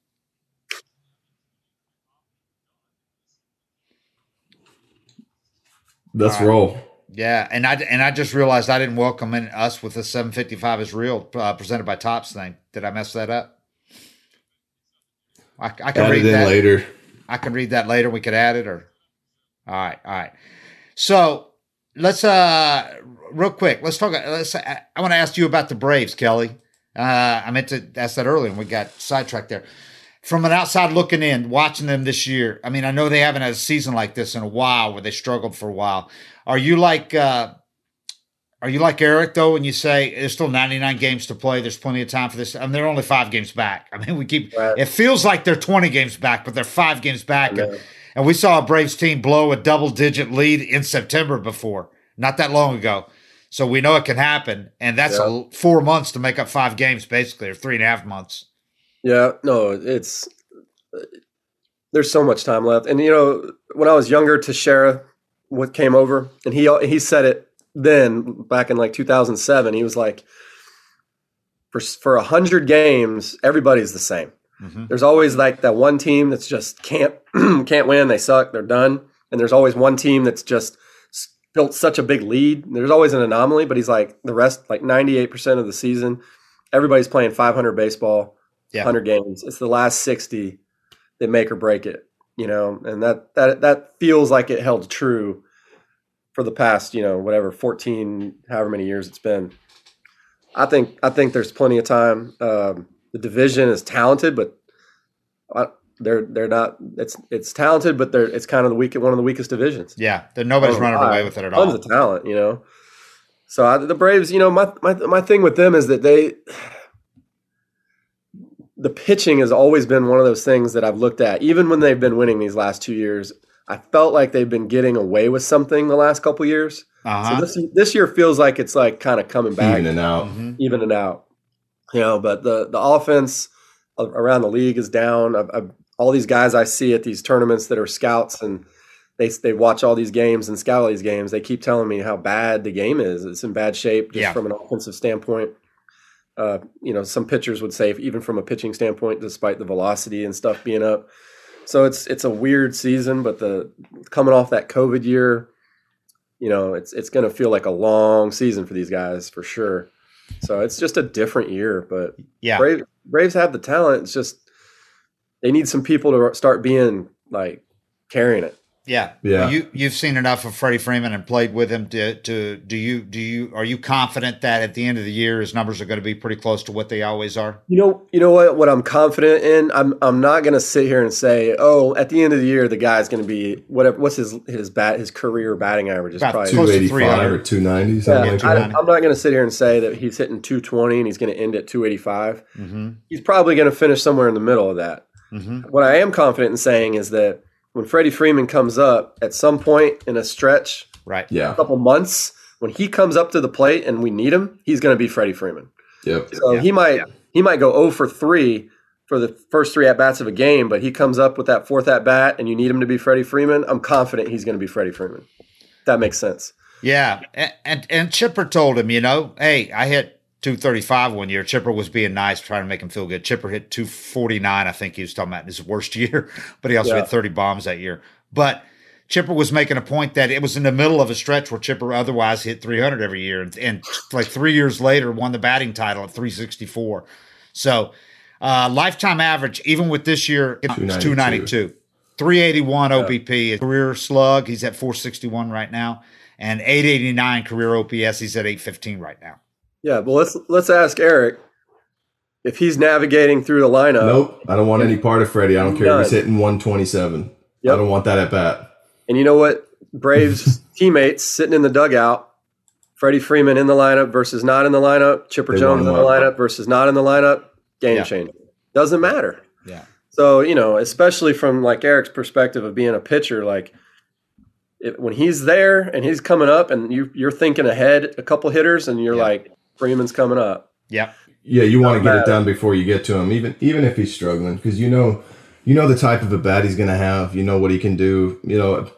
Let's roll. Yeah, and I and I just realized I didn't welcome in us with the 755 is real uh, presented by Topps thing. Did I mess that up? I, I can add read that later. I can read that later. We could add it, or all right, all right. So let's uh real quick. Let's talk. Let's. I want to ask you about the Braves, Kelly. Uh, I meant to ask that earlier, and we got sidetracked there. From an outside looking in, watching them this year, I mean, I know they haven't had a season like this in a while, where they struggled for a while. Are you like uh, are you like Eric though? When you say there's still 99 games to play, there's plenty of time for this. I mean, they're only five games back. I mean, we keep right. it feels like they're 20 games back, but they're five games back. And, and we saw a Braves team blow a double digit lead in September before, not that long ago. So we know it can happen, and that's yeah. a, four months to make up five games, basically, or three and a half months. Yeah, no, it's there's so much time left, and you know, when I was younger, Teixeira what came over, and he he said it then back in like 2007. He was like, for for a hundred games, everybody's the same. Mm-hmm. There's always like that one team that's just can't can't win. They suck. They're done. And there's always one team that's just built such a big lead. There's always an anomaly, but he's like the rest, like 98% of the season, everybody's playing 500 baseball, yeah. 100 games. It's the last 60 that make or break it you know, and that that that feels like it held true for the past, you know, whatever 14, however many years it's been. I think I think there's plenty of time. Um, the division is talented, but I, they're they're not. It's it's talented, but they're it's kind of the weak one of the weakest divisions. Yeah, nobody's running away with it at all. Tons of talent, you know. So I, the Braves, you know, my, my my thing with them is that they the pitching has always been one of those things that I've looked at, even when they've been winning these last two years. I felt like they've been getting away with something the last couple years. Uh-huh. So this this year feels like it's like kind of coming back, even and out, mm-hmm. even and out. You know, but the the offense around the league is down. I've, I've, all these guys I see at these tournaments that are scouts and they they watch all these games and scout all these games. They keep telling me how bad the game is. It's in bad shape just Yeah. from an offensive standpoint. Uh, you know, some pitchers would say even from a pitching standpoint, despite the velocity and stuff being up. So it's it's a weird season, but the coming off that COVID year, you know, it's it's going to feel like a long season for these guys for sure. So it's just a different year, but Yeah. Braves, Braves have the talent. It's just they need some people to start being like carrying it. Yeah. Yeah. Well, you you've seen enough of Freddie Freeman and played with him to to do you do you are you confident that at the end of the year his numbers are going to be pretty close to what they always are? You know, you know what? What I'm confident in, I'm I'm not going to sit here and say, oh, at the end of the year, the guy's going to be whatever. What's his his bat his career batting average is About probably. 285 or 290. Something yeah, like I, am not going to sit here and say that he's hitting 220 and he's going to end at 285. Mm-hmm. He's probably going to finish somewhere in the middle of that. Mm-hmm. What I am confident in saying is that when Freddie Freeman comes up at some point in a stretch, Right. Yeah. a couple months, when he comes up to the plate and we need him, he's going to be Freddie Freeman. Yep. So Yeah. he might he might go 0 for 3 for the first three at bats of a game, but he comes up with that fourth at bat and you need him to be Freddie Freeman. I'm confident he's going to be Freddie Freeman. That makes sense. Yeah, and, and and Chipper told him, you know, hey, I hit 235 one year. Chipper was being nice, trying to make him feel good. Chipper hit 249, I think he was talking about in his worst year, but he also Yeah. hit 30 bombs that year. But Chipper was making a point that it was in the middle of a stretch where Chipper otherwise hit 300 every year, and, and like three years later won the batting title at 364. So uh, lifetime average, even with this year, it's 292. 292. 381 OBP, career slug. He's at 461 right now, and 889 career OPS. He's at 815 right now. Yeah, well let's let's ask Eric if he's navigating through the lineup. Nope. I don't want any part of Freddie. I don't care if he's hitting 127. Yep. I don't want that at bat. And you know what? Braves teammates sitting in the dugout, Freddie Freeman in the lineup versus not in the lineup, Chipper They Jones in the up. lineup versus not in the lineup, game Yeah. changer. Doesn't matter. Yeah. So, you know, especially from like Eric's perspective of being a pitcher, like it, when he's there and he's coming up and you, you're thinking ahead a couple hitters and you're Yeah. like, Freeman's coming up. Yep. Yeah, you want to get it done before you get to him, even even if he's struggling, because you know, you know the type of a bat he's going to have. You know what he can do. You know,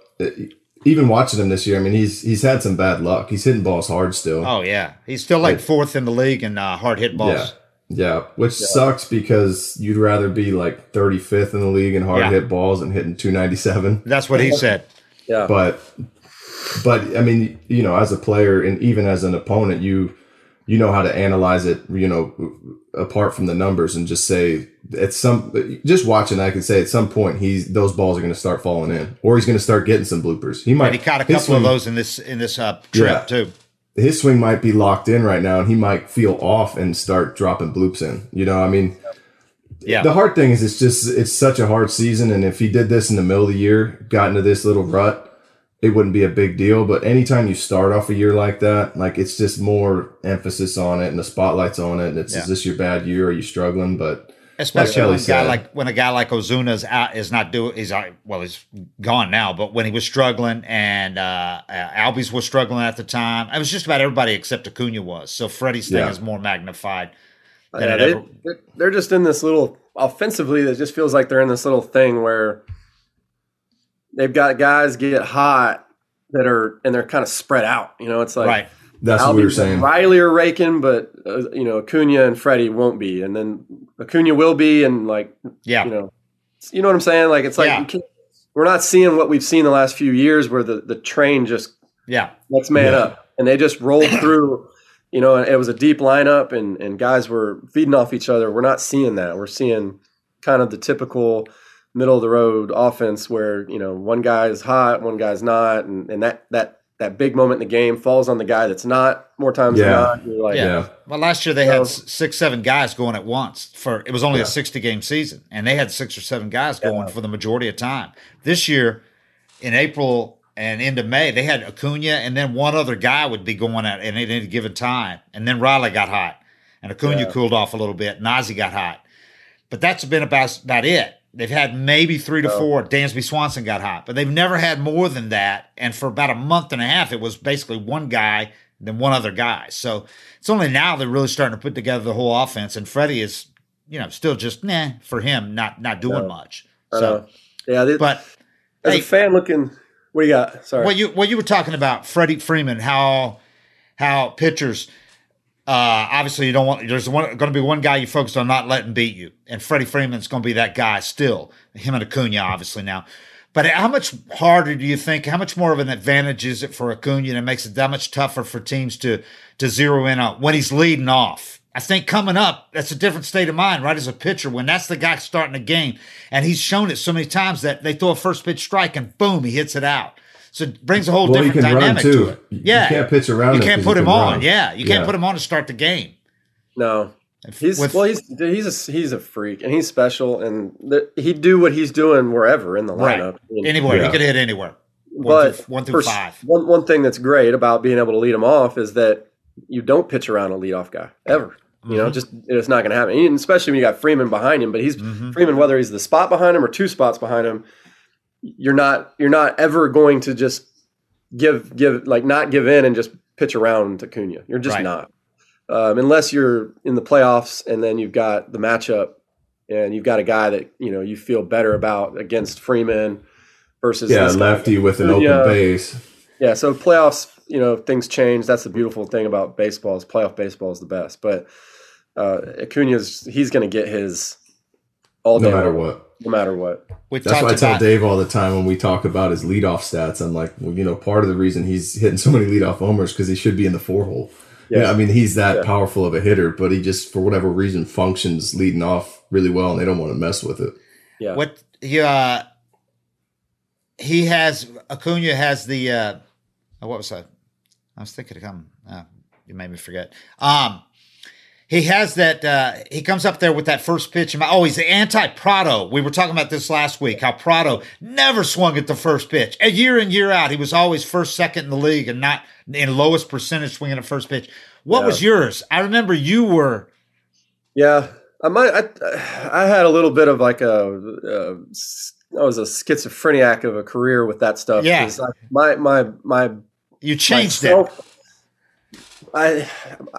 even watching him this year, I mean, he's he's had some bad luck. He's hitting balls hard still. Oh yeah, he's still like Right. fourth in the league in uh, hard hit balls. yeah, which sucks because you'd rather be like 35th in the league in hard Yeah. hit balls and hitting 297. That's what he said. Yeah. but but I mean, you know, as a player and even as an opponent, you you know how to analyze it, you know, apart from the numbers and just say at some just watching, I can say at some point he's those balls are going to start falling in, or he's going to start getting some bloopers. He might And he caught a couple of those in this in this uh, trip Yeah. too. His swing might be locked in right now, and he might feel off and start dropping bloops in. You know, I mean, Yeah. the hard thing is it's just it's such a hard season and if he did this in the middle of the year got into this little rut it wouldn't be a big deal but anytime you start off a year like that like it's just more emphasis on it and the spotlight's on it and it's Yeah. is this your bad year are you struggling but Especially Kelly when a guy like when a guy like Ozuna is out is not doing he's out- well he's gone now, but when he was struggling and uh, uh Albies was struggling at the time, it was just about everybody except Acuna was. So Freddie's thing Yeah. is more magnified than Yeah, it they, ever. they're- they're just in this little offensively. It just feels like they're in this little thing where they've got guys get hot that are and they're kind of spread out. You know, it's like right. that's what we were saying Riley are raking, but uh, you know Acuna and Freddie won't be, and then Acuna will be, and like Yeah. you know, you know what I'm saying? Like it's like Yeah. can't- we're not seeing what we've seen the last few years, where the the train just Yeah. let's man Yeah. up. And they just rolled through, you know, it was a deep lineup and, and guys were feeding off each other. We're not seeing that. We're seeing kind of the typical middle of the road offense where, you know, one guy is hot, one guy's not. And, and that, that, that big moment in the game falls on the guy that's not more times Yeah. than not. You're like, Yeah. yeah Well, last year they So- had six, seven guys going at once. For it was only Yeah. a sixty game season, and they had six or seven guys going Yeah. for the majority of time. This year, in April and into May, they had Acuna, and then one other guy would be going at at any given time, and then Riley got hot, and Acuna Yeah. cooled off a little bit. Ozzie got hot, but that's been about about it. They've had maybe three to Oh. four. Dansby Swanson got hot, but they've never had more than that. And for about a month and a half, it was basically one guy, then one other guy. So it's only now they're really starting to put together the whole offense. And Freddie is, you know, still just nah for him, not not doing No. much. So, yeah. They, but as hey, a fan looking, What do you got? Sorry. Well, you well you were talking about Freddie Freeman, how how pitchers. Uh, obviously, you don't want. There's going to be one guy you focus on not letting beat you, and Freddie Freeman's going to be that guy still. Him and Acuna, obviously now. But how much harder do you think? How much more of an advantage is it for Acuna? And it makes it that much tougher for teams to to zero in on when he's leading off. I think coming up, that's a different state of mind, right? As a pitcher, when that's the guy starting the game, and he's shown it so many times that they throw a first pitch strike and boom, he hits it out. So it brings a whole well, different dynamic to it. Yeah, you can't pitch around. You can't put him on. Run. Yeah, you can't put him on to start the game. No, he's with, well, he's he's a he's a freak and he's special, and the, he'd do what he's doing wherever in the lineup. Right. Anywhere yeah. he could hit anywhere. One but through, one through five. One one thing that's great about being able to lead him off is that you don't pitch around a leadoff guy ever. You know, mm-hmm. just it's not going to happen. And especially when you got Freeman behind him. But he's mm-hmm. Freeman, whether he's the spot behind him or two spots behind him, you're not you're not ever going to just give give like not give in and just pitch around to Cunha. You're just right. not. Um, unless you're in the playoffs and then you've got the matchup and you've got a guy that you know you feel better about against Freeman versus yeah lefty with an open base. Yeah, so playoffs, you know, things change. That's the beautiful thing about baseball is playoff baseball is the best. But uh, Acuna's he's going to get his all day, no matter what. No matter what. We've That's why I tell Dave all the time when we talk about his leadoff stats. I'm like, well, you know, part of the reason he's hitting so many leadoff homers because he should be in the four hole. Yeah. yeah I mean, he's that yeah. powerful of a hitter, but he just, for whatever reason, functions leading off really well, and they don't want to mess with it. Yeah. What he uh, he has Acuna has the uh, what was that? I was thinking of come. Uh, you made me forget. Um, he has that. Uh, he comes up there with that first pitch. Oh, he's the anti Prado. We were talking about this last week. How Prado never swung at the first pitch. A year in year out, he was always first, second in the league, and not in lowest percentage swinging at first pitch. What yeah. was yours? I remember you were. Yeah, I might. I, I had a little bit of like a. a I was a schizophrenic of a career with that stuff. Yeah, my my my. You changed myself, it I,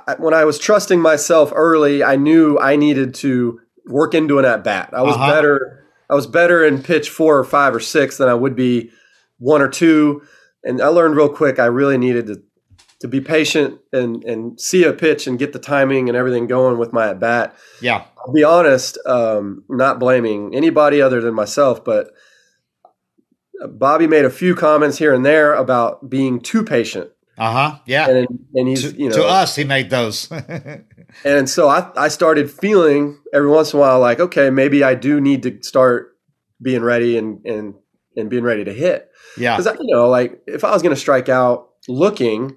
I, when I was trusting myself early, I knew I needed to work into an at bat. I was uh-huh. better. I was better in pitch four or five or six than I would be one or two. And I learned real quick. I really needed to to be patient and and see a pitch and get the timing and everything going with my at bat. Yeah, I'll be honest. Um, not blaming anybody other than myself, but Bobby made a few comments here and there about being too patient uh huh. Yeah. And, and he's, to, you know, to us, he made those. and so I, I started feeling every once in a while like, okay, maybe I do need to start being ready and, and, and being ready to hit. Yeah. Cause you know, like if I was going to strike out looking,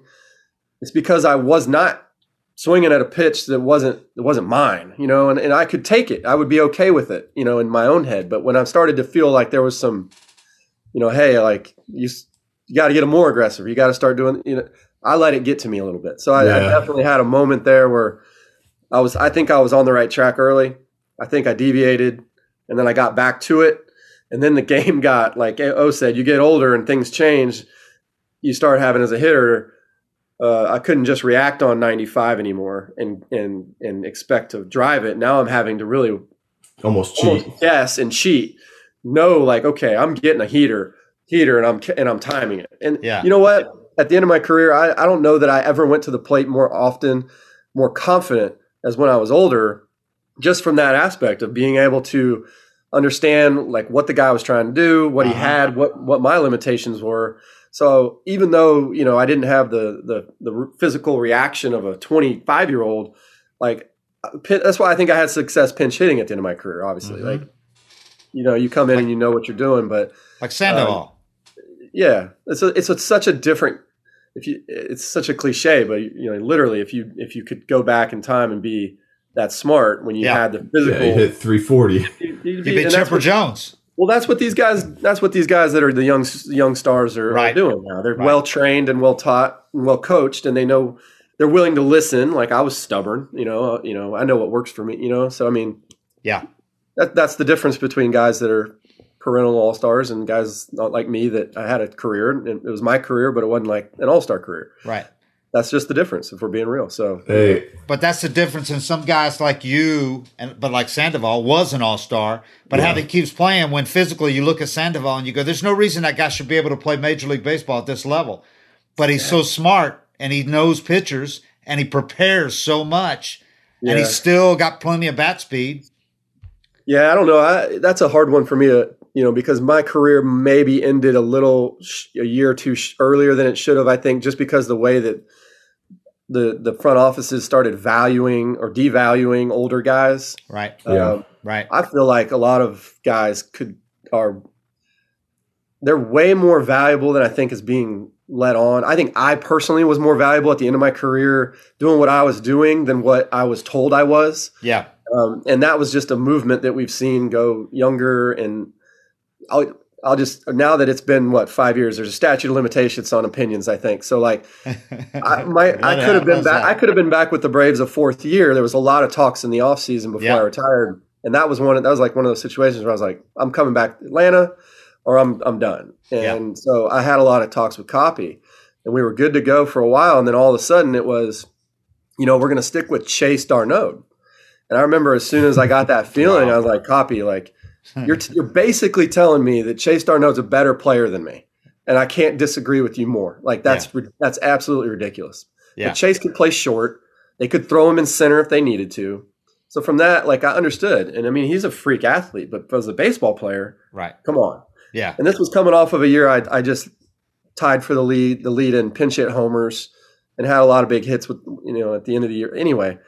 it's because I was not swinging at a pitch that wasn't, that wasn't mine, you know, and, and I could take it. I would be okay with it, you know, in my own head. But when I started to feel like there was some, you know, hey, like you, you got to get them more aggressive. You got to start doing, you know, I let it get to me a little bit. So I, yeah. I, definitely had a moment there where I was, I think I was on the right track early. I think I deviated and then I got back to it. And then the game got, like O said, you get older and things change. You start having as a hitter, uh, I couldn't just react on 95 anymore and, and, and expect to drive it. Now I'm having to really almost cheat. Almost guess and cheat. Know like, okay, I'm getting a heater heater and I'm and I'm timing it. And yeah. you know what? At the end of my career, I, I don't know that I ever went to the plate more often, more confident as when I was older, just from that aspect of being able to understand like what the guy was trying to do, what uh-huh. he had, what what my limitations were. So even though you know I didn't have the the the physical reaction of a 25 year old, like uh, that's why I think I had success pinch hitting at the end of my career. Obviously, mm-hmm. like you know you come in like, and you know what you're doing, but like Sandoval. Um, yeah, it's a, it's a, such a different. If you, it's such a cliche, but you know, literally, if you if you could go back in time and be that smart when you yeah. had the physical, yeah, hit three forty. You, beat Chipper Jones. Well, that's what these guys. That's what these guys that are the young young stars are, right. are doing now. They're right. well trained and well taught and well coached, and they know they're willing to listen. Like I was stubborn, you know. Uh, you know, I know what works for me. You know, so I mean, yeah, that, that's the difference between guys that are perennial all stars and guys not like me that I had a career and it was my career, but it wasn't like an all star career. Right. that's just the difference if we're being real. So, hey, but that's the difference in some guys like you and but like Sandoval was an all star, but yeah. how he keeps playing when physically you look at Sandoval and you go, "There's no reason that guy should be able to play Major League Baseball at this level," but he's yeah. so smart and he knows pitchers and he prepares so much, yeah. and he's still got plenty of bat speed. Yeah, I don't know. I, that's a hard one for me to you know, because my career maybe ended a little a year or two earlier than it should have. I think just because the way that the the front offices started valuing or devaluing older guys. Right. Yeah. Um, right. I feel like a lot of guys could are they're way more valuable than I think is being let on. I think I personally was more valuable at the end of my career doing what I was doing than what I was told I was. Yeah. Um, and that was just a movement that we've seen go younger and I'll, I'll just now that it's been what five years. There's a statute of limitations on opinions. I think so. Like, I, my I could have been back. I could have been back with the Braves a fourth year. There was a lot of talks in the off season before I retired, and that was one. Of, that was like one of those situations where I was like, I'm coming back to Atlanta, or I'm I'm done. And so I had a lot of talks with Coppy, and we were good to go for a while. And then all of a sudden, it was, you know, we're going to stick with Chase d'Arnaud. And I remember as soon as I got that feeling, wow. I was like, Coppy, like you're t- you're basically telling me that Chase d'Arnaud's a better player than me, and I can't disagree with you more. Like that's yeah. that's absolutely ridiculous. Yeah. But Chase could play short. They could throw him in center if they needed to. So from that, like I understood, and I mean he's a freak athlete, but as a baseball player, right? Come on, yeah. And this was coming off of a year I, I just tied for the lead, the lead in pinch hit homers, and had a lot of big hits with you know at the end of the year. Anyway,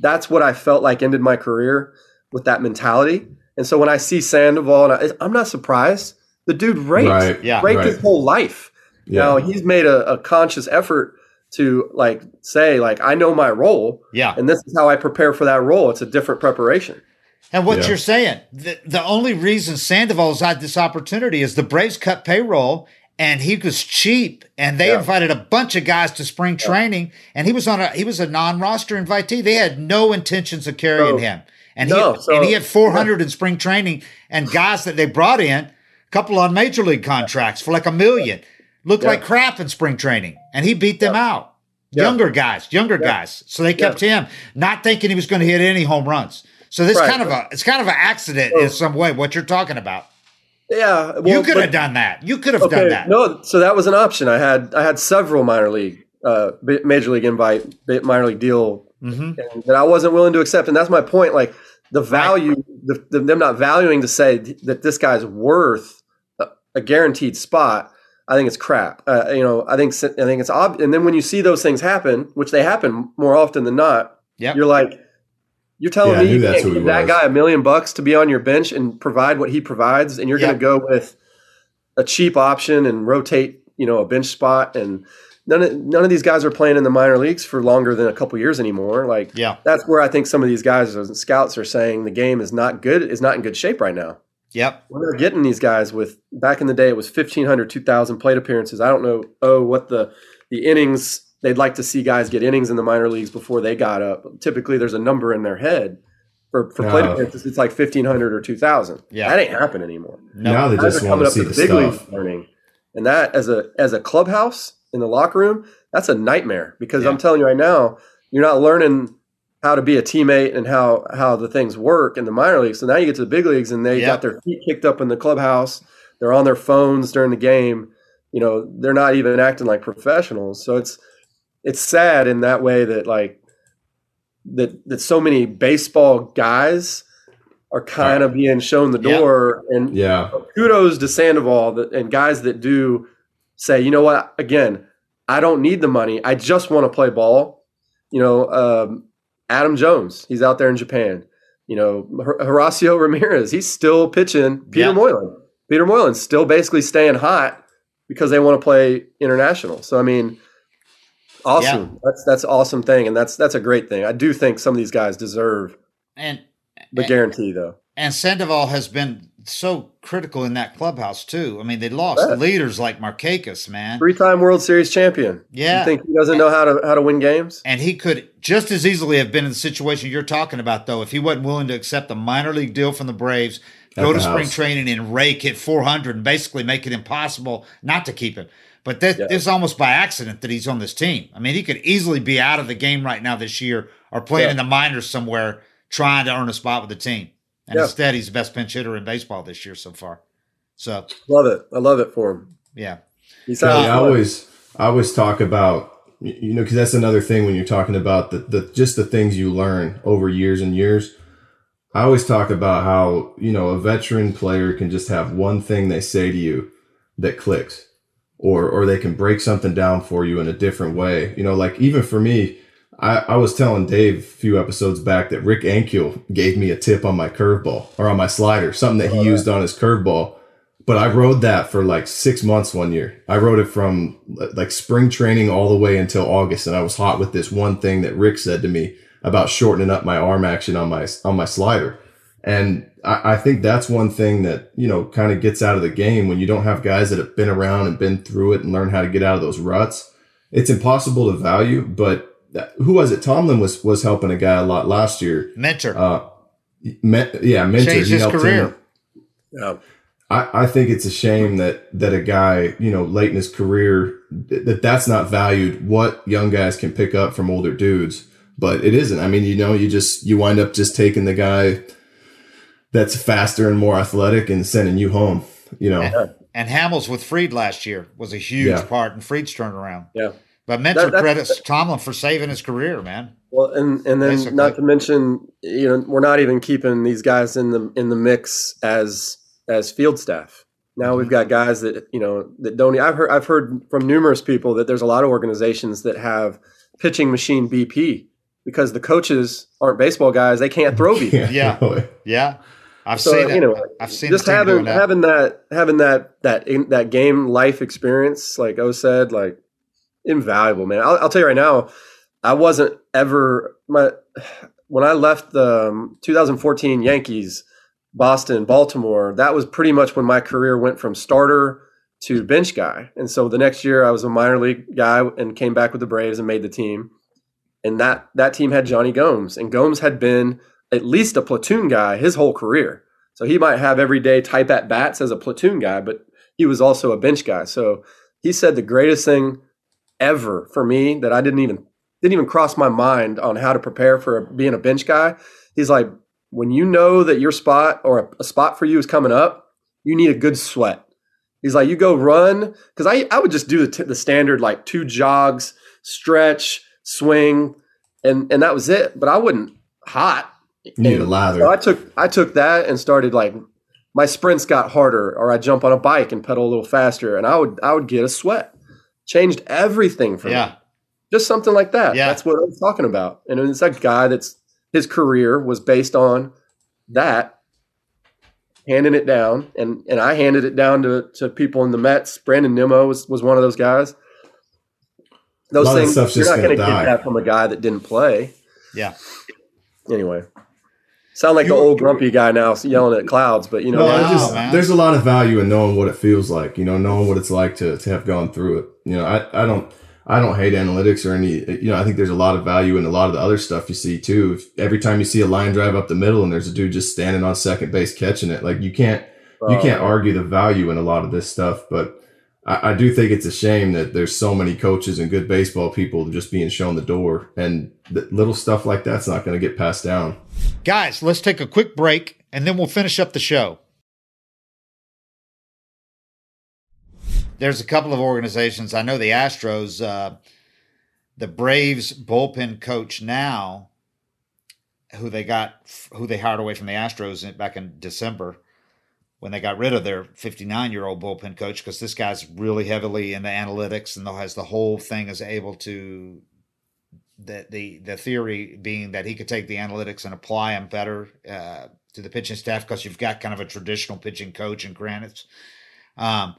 that's what I felt like ended my career with that mentality. And so when I see Sandoval, and I, am not surprised. The dude raped, right. yeah, raped right. his whole life. Yeah. Now he's made a, a, conscious effort to like say, like, I know my role. Yeah. And this is how I prepare for that role. It's a different preparation. And what yeah. you're saying, the, the only reason Sandoval's had this opportunity is the Braves cut payroll and he was cheap and they yeah. invited a bunch of guys to spring training and he was on a he was a non-roster invitee. They had no intentions of carrying him. And no, he so, and he had 400 yeah. in spring training and guys that they brought in, a couple on major league contracts for like a million, looked yeah. like crap in spring training, and he beat them yeah. out. Younger guys, younger guys. So they kept him, not thinking he was going to hit any home runs. So this right. kind of a it's kind of an accident in some way. What you're talking about. Yeah, well, you could have done that. You could have okay, done that. No, so that was an option. I had I had several minor league, uh, major league invite, minor league deal mm-hmm. that I wasn't willing to accept, and that's my point. Like the value, right. the, the, them not valuing to say that this guy's worth a, a guaranteed spot. I think it's crap. Uh, you know, I think I think it's ob- and then when you see those things happen, which they happen more often than not, yep. you're like, you're telling yeah, me you can't give that guy a million bucks to be on your bench and provide what he provides, and you're yep. going to go with a cheap option and rotate, you know, a bench spot and none of none of these guys are playing in the minor leagues for longer than a couple years anymore. Like, yeah, that's where I think some of these guys and scouts are saying the game is not good, is not in good shape right now. Yep, we're getting these guys with back in the day it was 1500 2000 plate appearances. I don't know oh what the the innings they'd like to see guys get innings in the minor leagues before they got up. Typically, there's a number in their head. For, for plate appearances, it's like fifteen hundred or two thousand. Yeah, that ain't happening anymore. No. Now they just want to see the, the big stuff. learning, and that as a as a clubhouse, in the locker room, that's a nightmare because yeah. I'm telling you right now, you're not learning how to be a teammate and how how the things work in the minor leagues. So now you get to the big leagues and they yeah. got their feet kicked up in the clubhouse. They're on their phones during the game. You know, they're not even acting like professionals. So it's it's sad in that way that like that that so many baseball guys are kind of being shown the door. Yeah. And yeah, kudos to Sandoval and guys that do say, you know what, again, I don't need the money. I just want to play ball. You know, um, Adam Jones, he's out there in Japan. You know, Horacio Ramirez, he's still pitching. Peter yeah. Moylan, Peter Moylan's still basically staying hot because they want to play international. So I mean, awesome. Yeah. That's that's awesome thing, and that's that's a great thing. I do think some of these guys deserve and the and, guarantee, though. And Sandoval has been so critical in that clubhouse too. I mean, they lost right. leaders like Markakis, man, three-time World Series champion. Yeah, you think he doesn't know how to how to win games? And he could just as easily have been in the situation you're talking about, though, if he wasn't willing to accept a minor league deal from the Braves, At go the to house. spring training and rake hit 400 and basically make it impossible not to keep him. But this, yeah. this is almost by accident that he's on this team. I mean, he could easily be out of the game right now this year or playing yeah. in the minors somewhere trying to earn a spot with the team. And yeah. instead, he's the best pinch hitter in baseball this year so far. So love it. I love it for him. Yeah. He's yeah, I always, I always talk about you know, because that's another thing when you're talking about the, the just the things you learn over years and years. I always talk about how you know a veteran player can just have one thing they say to you that clicks, or or they can break something down for you in a different way. You know, like even for me, I, I was telling Dave a few episodes back that Rick Ankiel gave me a tip on my curveball or on my slider, something that he used on his curveball but I rode that for like six months one year. I rode it from like spring training all the way until August, and I was hot with this one thing that Rick said to me about shortening up my arm action on my on my slider. And I, I think that's one thing that you know kind of gets out of the game when you don't have guys that have been around and been through it and learn how to get out of those ruts. It's impossible to value, but who was it? Tomlin was was helping a guy a lot last year. Minter. Uh, me, yeah, Minter. Changed his career. Him. Yeah. I, I think it's a shame that that a guy, you know, late in his career, that that's not valued. What young guys can pick up from older dudes, but it isn't. I mean, you know, you just you wind up just taking the guy that's faster and more athletic and sending you home. You know, and, and Hamels with Fried last year was a huge yeah. part in Fried's turnaround. Yeah, but Minter that, credits Tomlin for saving his career, man. Well, and and then Basically. not to mention, you know, we're not even keeping these guys in the in the mix as as field staff. Now we've mm-hmm. got guys that you know that don't. I've heard I've heard from numerous people that there's a lot of organizations that have pitching machine BP because the coaches aren't baseball guys. They can't throw BP. yeah, yeah. I've so, seen it. You know, I've seen just having that. having that having that that in, that game life experience, like O said, like invaluable, man. I'll, I'll, tell you right now, I wasn't ever my when I left the um, 2014 Yankees. Boston, Baltimore, that was pretty much when my career went from starter to bench guy. And so the next year I was a minor league guy and came back with the Braves and made the team. And that that team had Jonny Gomes, and Gomes had been at least a platoon guy his whole career. So he might have everyday type at bats as a platoon guy, but he was also a bench guy. So he said the greatest thing ever for me that I didn't even didn't even cross my mind on how to prepare for being a bench guy. He's like, when you know that your spot or a, a spot for you is coming up, you need a good sweat. He's like, you go run because I I would just do the, t- the standard like two jogs, stretch, swing, and and that was it. But I wouldn't hot. You need a lather. So I took I took that and started like my sprints got harder, or I jump on a bike and pedal a little faster, and I would I would get a sweat. Changed everything for yeah. me. Just something like that. Yeah. That's what I'm talking about. And it's that guy that's his career was based on that handing it down and and I handed it down to to people in the Mets. Brandon Nimmo was, was one of those guys. Those things you're not going to get that from a guy that didn't play. Yeah. Anyway, sound like you, the old grumpy guy now yelling at clouds, but you know, no, just, there's a lot of value in knowing what it feels like. You know, knowing what it's like to to have gone through it. You know, I I don't I don't hate analytics or any, you know, I think there's a lot of value in a lot of the other stuff you see too. If, every time you see a line drive up the middle and there's a dude just standing on second base catching it, like you can't, you can't argue the value in a lot of this stuff. But I, I, do think it's a shame that there's so many coaches and good baseball people just being shown the door and little stuff like that's not going to get passed down. Guys, let's take a quick break and then we'll finish up the show. There's a couple of organizations. I know the Astros, uh, the Braves bullpen coach now, who they got, who they hired away from the Astros back in December when they got rid of their 59 year old bullpen coach because this guy's really heavily in the analytics and has the whole thing is able to the the the theory being that he could take the analytics and apply them better uh, to the pitching staff because you've got kind of a traditional pitching coach in Kranitz. Um,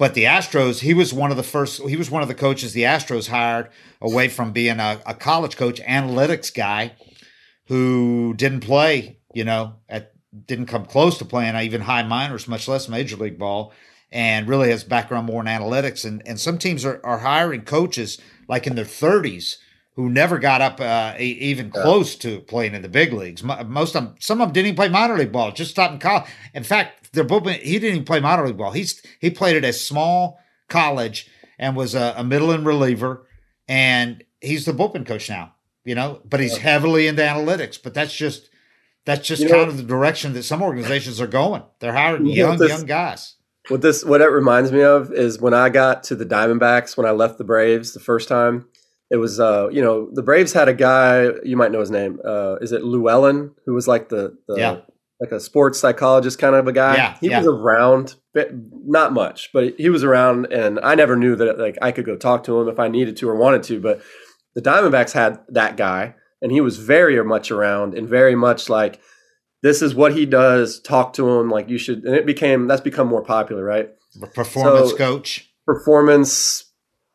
but the Astros, he was one of the first, he was one of the coaches the Astros hired away from being a, a college coach, analytics guy who didn't play, you know, at, didn't come close to playing uh, even high minors, much less major league ball, and really has background more in analytics. And, and some teams are, are hiring coaches like in their 30s who never got up uh, even close to playing in the big leagues. Most of them, some of them didn't even play minor league ball, just stopped in college. In fact, their bullpen, he didn't even play minor league ball. He's he played at a small college and was a, a middle and reliever, and he's the bullpen coach now. You know, but he's heavily into analytics. But that's just that's just you kind know, of the direction that some organizations are going. They're hiring young this, young guys. What this what it reminds me of is when I got to the Diamondbacks when I left the Braves the first time. It was uh, you know the Braves had a guy you might know his name. Uh, is it Llewellyn who was like the, the yeah. like a sports psychologist kind of a guy. Yeah, he yeah. was around, not much, but he was around, and I never knew that like I could go talk to him if I needed to or wanted to. But the Diamondbacks had that guy, and he was very much around and very much like this is what he does. Talk to him like you should, and it became that's become more popular, right? Performance so, coach, performance,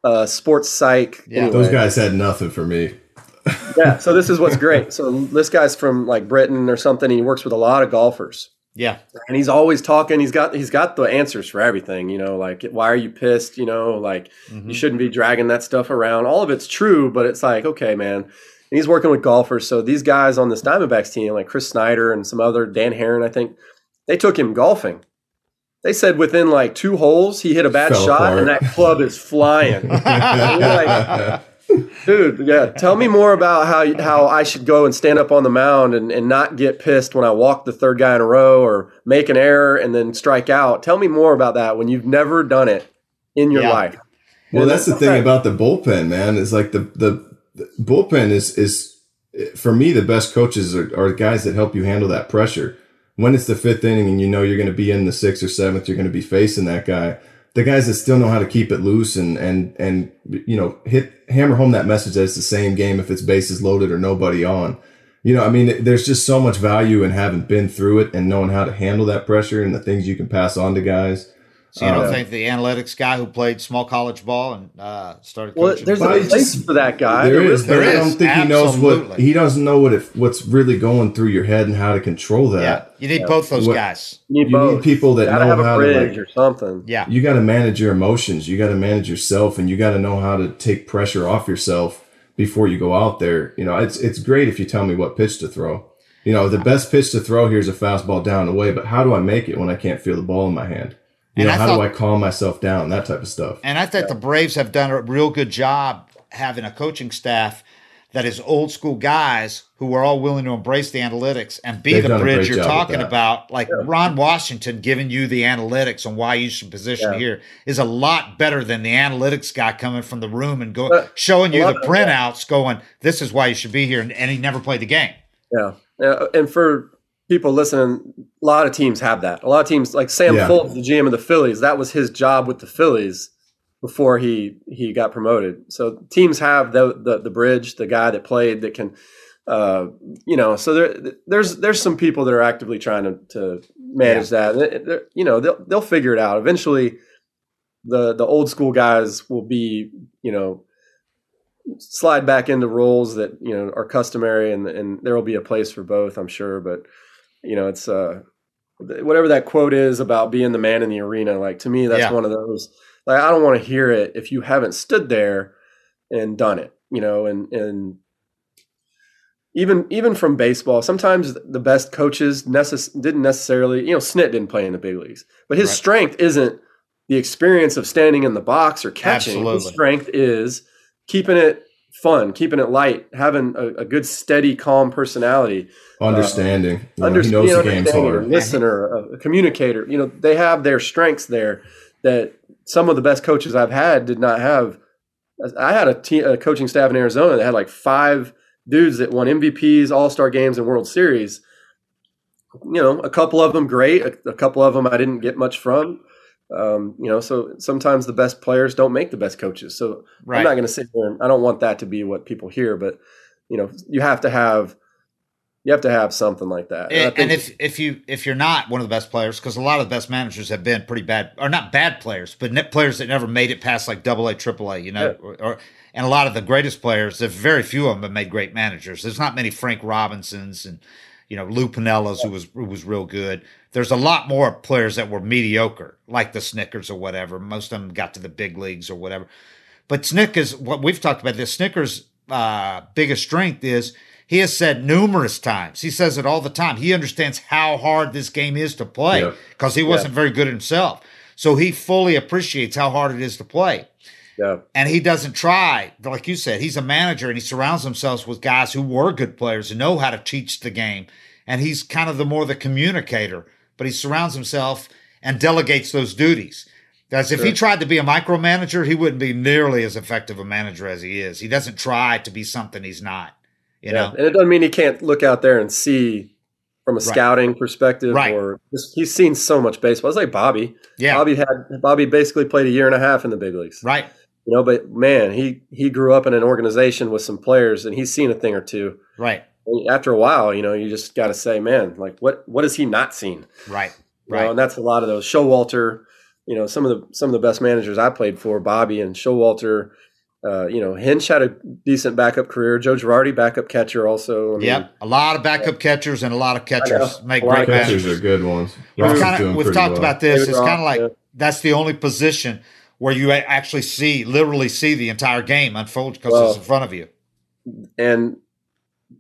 uh, sports psych. Yeah, anyway. those guys had nothing for me. yeah, so this is what's great. So this guy's from like Britain or something. He works with a lot of golfers. Yeah, and he's always talking. He's got he's got the answers for everything. You know, like why are you pissed? You know, like mm-hmm. you shouldn't be dragging that stuff around. All of it's true, but it's like okay, man and he's working with golfers. So these guys on this Diamondbacks team, like Chris Snyder and some other Dan Haren, I think, they took him golfing. They said within like two holes he hit a bad Fell shot apart. and that club is flying. like, Dude, yeah. Tell me more about how how I should go and stand up on the mound and, and not get pissed when I walk the third guy in a row or make an error and then strike out. Tell me more about that when you've never done it in your yeah. life. Well, that's the thing about the bullpen, man. Is like the the bullpen is is for me the best coaches are, are guys that help you handle that pressure. When it's the fifth inning and you know you're going to be in the sixth or seventh, you're going to be facing that guy. The guys that still know how to keep it loose and and and you know hit hammer home that message that it's the same game if it's bases loaded or nobody on. You know, I mean, there's just so much value in having been through it and knowing how to handle that pressure and the things you can pass on to guys. So you don't uh, think the analytics guy who played small college ball and uh, started well, there's a place for that guy. There, there is. There I don't think Absolutely. he knows what he doesn't know what if what's really going through your head and how to control that. Yeah, you need yeah. both those what, guys. You need, you need people that know how to like, or something. Yeah, you got to manage your emotions. You got to manage yourself, and you got to know how to take pressure off yourself before you go out there. You know, it's it's great if you tell me what pitch to throw. You know, the best pitch to throw here is a fastball down the way, but how do I make it when I can't feel the ball in my hand? You and know, I how thought, do I calm myself down? That type of stuff. And I think yeah. the Braves have done a real good job having a coaching staff that is old school guys who are all willing to embrace the analytics and be They've the bridge you're talking about. Like yeah. Ron Washington giving you the analytics on why you should position yeah. here is a lot better than the analytics guy coming from the room and go uh, showing you the printouts, going, "This is why you should be here," and, and he never played the game. Yeah, and for people listening, a lot of teams have that. A lot of teams, like Sam yeah. Fuld, the GM of the Phillies, that was his job with the Phillies before he he got promoted. So teams have the the, the bridge, the guy that played that can, uh, you know. So there there's there's some people that are actively trying to to manage yeah. that. They're, you know, they'll they'll figure it out eventually. The the old school guys will be you know slide back into roles that you know are customary and and there will be a place for both i'm sure but you know, it's uh, whatever that quote is about being the man in the arena. Like to me, that's yeah. one of those. Like I don't want to hear it if you haven't stood there and done it. You know, and and even even from baseball, sometimes the best coaches necess- didn't necessarily. You know, Snit didn't play in the big leagues, but his right. strength isn't the experience of standing in the box or catching. Absolutely. His strength is keeping it fun, keeping it light, having a, a good, steady, calm personality. Understanding. Uh, you know, he knows the game's hard. A listener, a, communicator. You know, they have their strengths there that some of the best coaches I've had did not have. I had a, team, a coaching staff in Arizona that had like five dudes that won MVPs, All Star games, and World Series. You know, a couple of them great, a, a couple of them I didn't get much from. Um, you know, so sometimes the best players don't make the best coaches. So right. I'm not going to sit there. And, I don't want that to be what people hear, but you know, you have to have you have to have something like that. And, and, and if if you if you're not one of the best players, because a lot of the best managers have been pretty bad, or not bad players, but players that never made it past like Double A, Triple A, you know, yeah. or, or, and a lot of the greatest players, there's very few of them have made great managers. There's not many Frank Robinsons and you know Lou Piniellas, who was who was real good. There's a lot more players that were mediocre, like the Snitkers or whatever. Most of them got to the big leagues or whatever. But Snitker, what we've talked about, this Snitker's uh, biggest strength is he has said numerous times. He says it all the time. He understands how hard this game is to play because he wasn't very good himself. So he fully appreciates how hard it is to play. Yeah. And he doesn't try, like you said, he's a manager and he surrounds himself with guys who were good players and know how to teach the game. And he's kind of the more the communicator, but he surrounds himself and delegates those duties. Because if sure. he tried to be a micromanager, he wouldn't be nearly as effective a manager as he is. He doesn't try to be something he's not. You yeah. know? And it doesn't mean he can't look out there and see from a right. scouting perspective right. or just, he's seen so much baseball. It's like Bobby. Yeah. Bobby had Bobby basically played a year and a half in the big leagues. Right. You know, but man, he he grew up in an organization with some players and he's seen a thing or two. Right. And after a while, you know, you just got to say, man, like what what has he not seen? Right. Right. You know, and that's a lot of those. Showalter, you know, some of the some of the best managers I played for, Bobby and Showalter, uh, you know, Hinch had a decent backup career. Joe Girardi, backup catcher, also. I mean, yep, a lot of backup catchers and a lot of catchers make great catchers managers. are good ones. We've, kinda, we've talked well. about this. David it's kind of like yeah. that's the only position where you actually see, literally see the entire game unfold because well, it's in front of you. And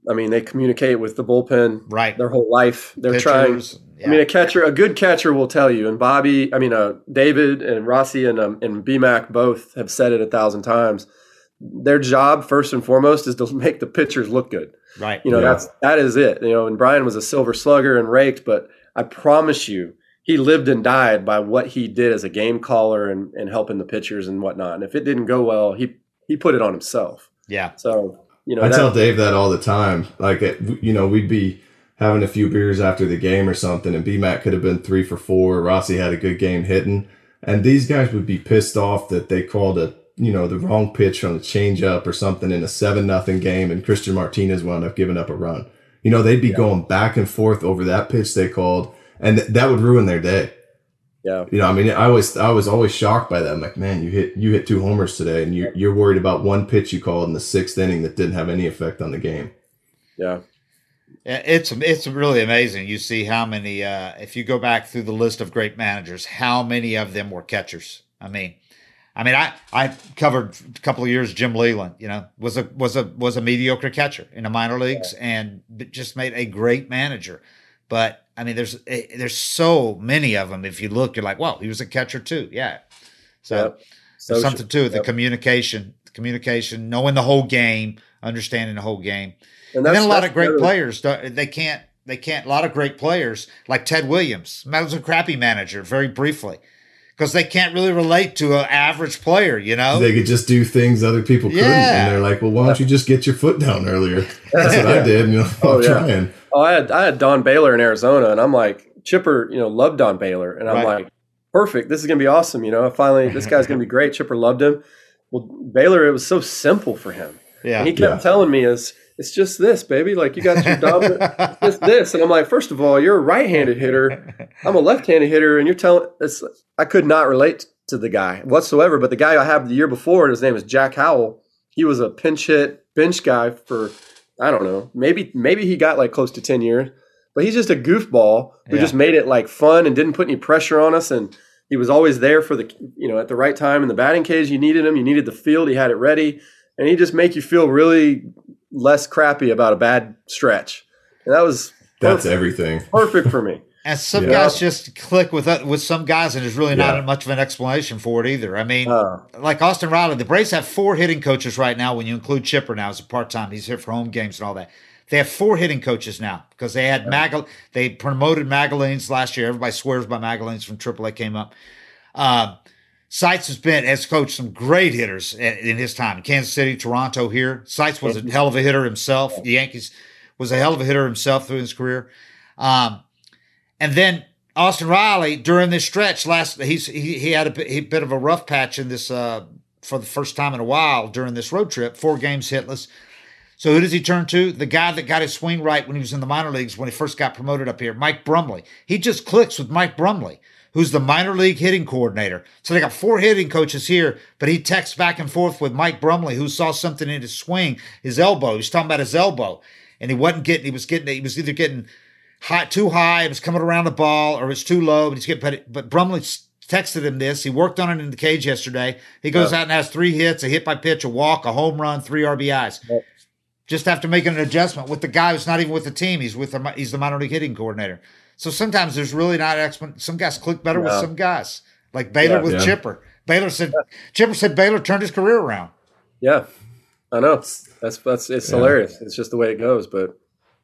I mean, they communicate with the bullpen right their whole life. They're Pitchers, trying. Yeah. I mean, a catcher, a good catcher will tell you. And Bobby, I mean, uh, David and Rossi and um, and BMAC both have said it a thousand times. Their job, first and foremost, is to make the pitchers look good. Right. You know, yeah. that's that is it. You know, and Brian was a silver slugger and raked, but I promise you, he lived and died by what he did as a game caller and, and helping the pitchers and whatnot. And if it didn't go well, he he put it on himself. Yeah. So you know, I that, tell Dave that all the time. Like, you know, we'd be having a few beers after the game or something, and BMAC could have been three for four. Rossi had a good game hitting, and these guys would be pissed off that they called a you know the wrong pitch on a changeup or something in a seven nothing game, and Cristhian Martinez wound up giving up a run. You know, they'd be yeah. going back and forth over that pitch they called, and th- that would ruin their day. Yeah. You know, I mean, I was I was always shocked by that. I'm like, man, you hit you hit two homers today, and you're you're worried about one pitch you called in the sixth inning that didn't have any effect on the game. Yeah. It's it's really amazing. You see how many. Uh, if you go back through the list of great managers, how many of them were catchers? I mean, I mean, I I covered a couple of years. Jim Leyland, you know, was a was a was a mediocre catcher in the minor leagues, yeah. and just made a great manager. But I mean, there's eh, there's so many of them. If you look, you're like, well, he was a catcher too. Yeah. So, yep. so something too. Yep. The communication, the communication, knowing the whole game, understanding the whole game. And, and then a lot of great players, they can't, they can't, a lot of great players like Ted Williams. That was a crappy manager very briefly because they can't really relate to an average player, you know? They could just do things other people couldn't. Yeah. And they're like, well, why don't you just get your foot down earlier? That's what I did. You know, oh, I'm yeah. trying. Oh, I had, I had Don Baylor in Arizona and I'm like, Chipper, you know, loved Don Baylor. And I'm right. like, perfect. This is going to be awesome. You know, finally, this guy's going to be great. Chipper loved him. Well, Baylor, it was so simple for him. Yeah. And he kept yeah. telling me is, it's just this, baby. Like you got your dominant, just this, and I'm like, first of all, you're a right-handed hitter. I'm a left-handed hitter, and you're telling. It's, I could not relate to the guy whatsoever. But the guy I had the year before, his name is Jack Howell. He was a pinch hit bench guy for I don't know, maybe maybe he got like close to ten years. But he's just a goofball who yeah. just made it like fun and didn't put any pressure on us. And he was always there for the you know at the right time in the batting cage. You needed him. You needed the field. He had it ready, and he just make you feel really less crappy about a bad stretch. And that was that's perfect, everything. Perfect for me. And some yeah. guys just click with uh, with some guys, and there's really not yeah. much of an explanation for it either. I mean, uh, like Austin Riley, the Braves have four hitting coaches right now. When you include Chipper now as a part time, he's here for home games and all that. They have four hitting coaches now because they had Magal. They promoted Magallanes last year. Everybody swears by Magallanes from AAA came up. Uh, Seitz has been has coached some great hitters in his time. Kansas City, Toronto here. Seitz was a hell of a hitter himself. The Yankees was a hell of a hitter himself through his career. Um, and then Austin Riley during this stretch last he's he, he had a, bit, a bit of a rough patch in this uh, for the first time in a while during this road trip. Four games hitless. So who does he turn to? The guy that got his swing right when he was in the minor leagues when he first got promoted up here, Mike Brumley. He just clicks with Mike Brumley who's the minor league hitting coordinator. So they got four hitting coaches here, but he texts back and forth with Mike Brumley, who saw something in his swing, his elbow. He's talking about his elbow, and he wasn't getting. He was getting. He was either getting high, too high, it was coming around the ball, or it's too low. But he's getting. But, but Brumley texted him this. He worked on it in the cage yesterday. He goes out and has three hits, a hit by pitch, a walk, a home run, three RBIs. Just after making an adjustment with the guy who's not even with the team. He's with the he's the minor league hitting coordinator. So sometimes there's really not. Some guys click better with some guys, like Baylor yeah, with yeah. Chipper. Baylor said Chipper said Baylor turned his career around. Yeah, I know. That's that's it's yeah. hilarious. It's just the way it goes. But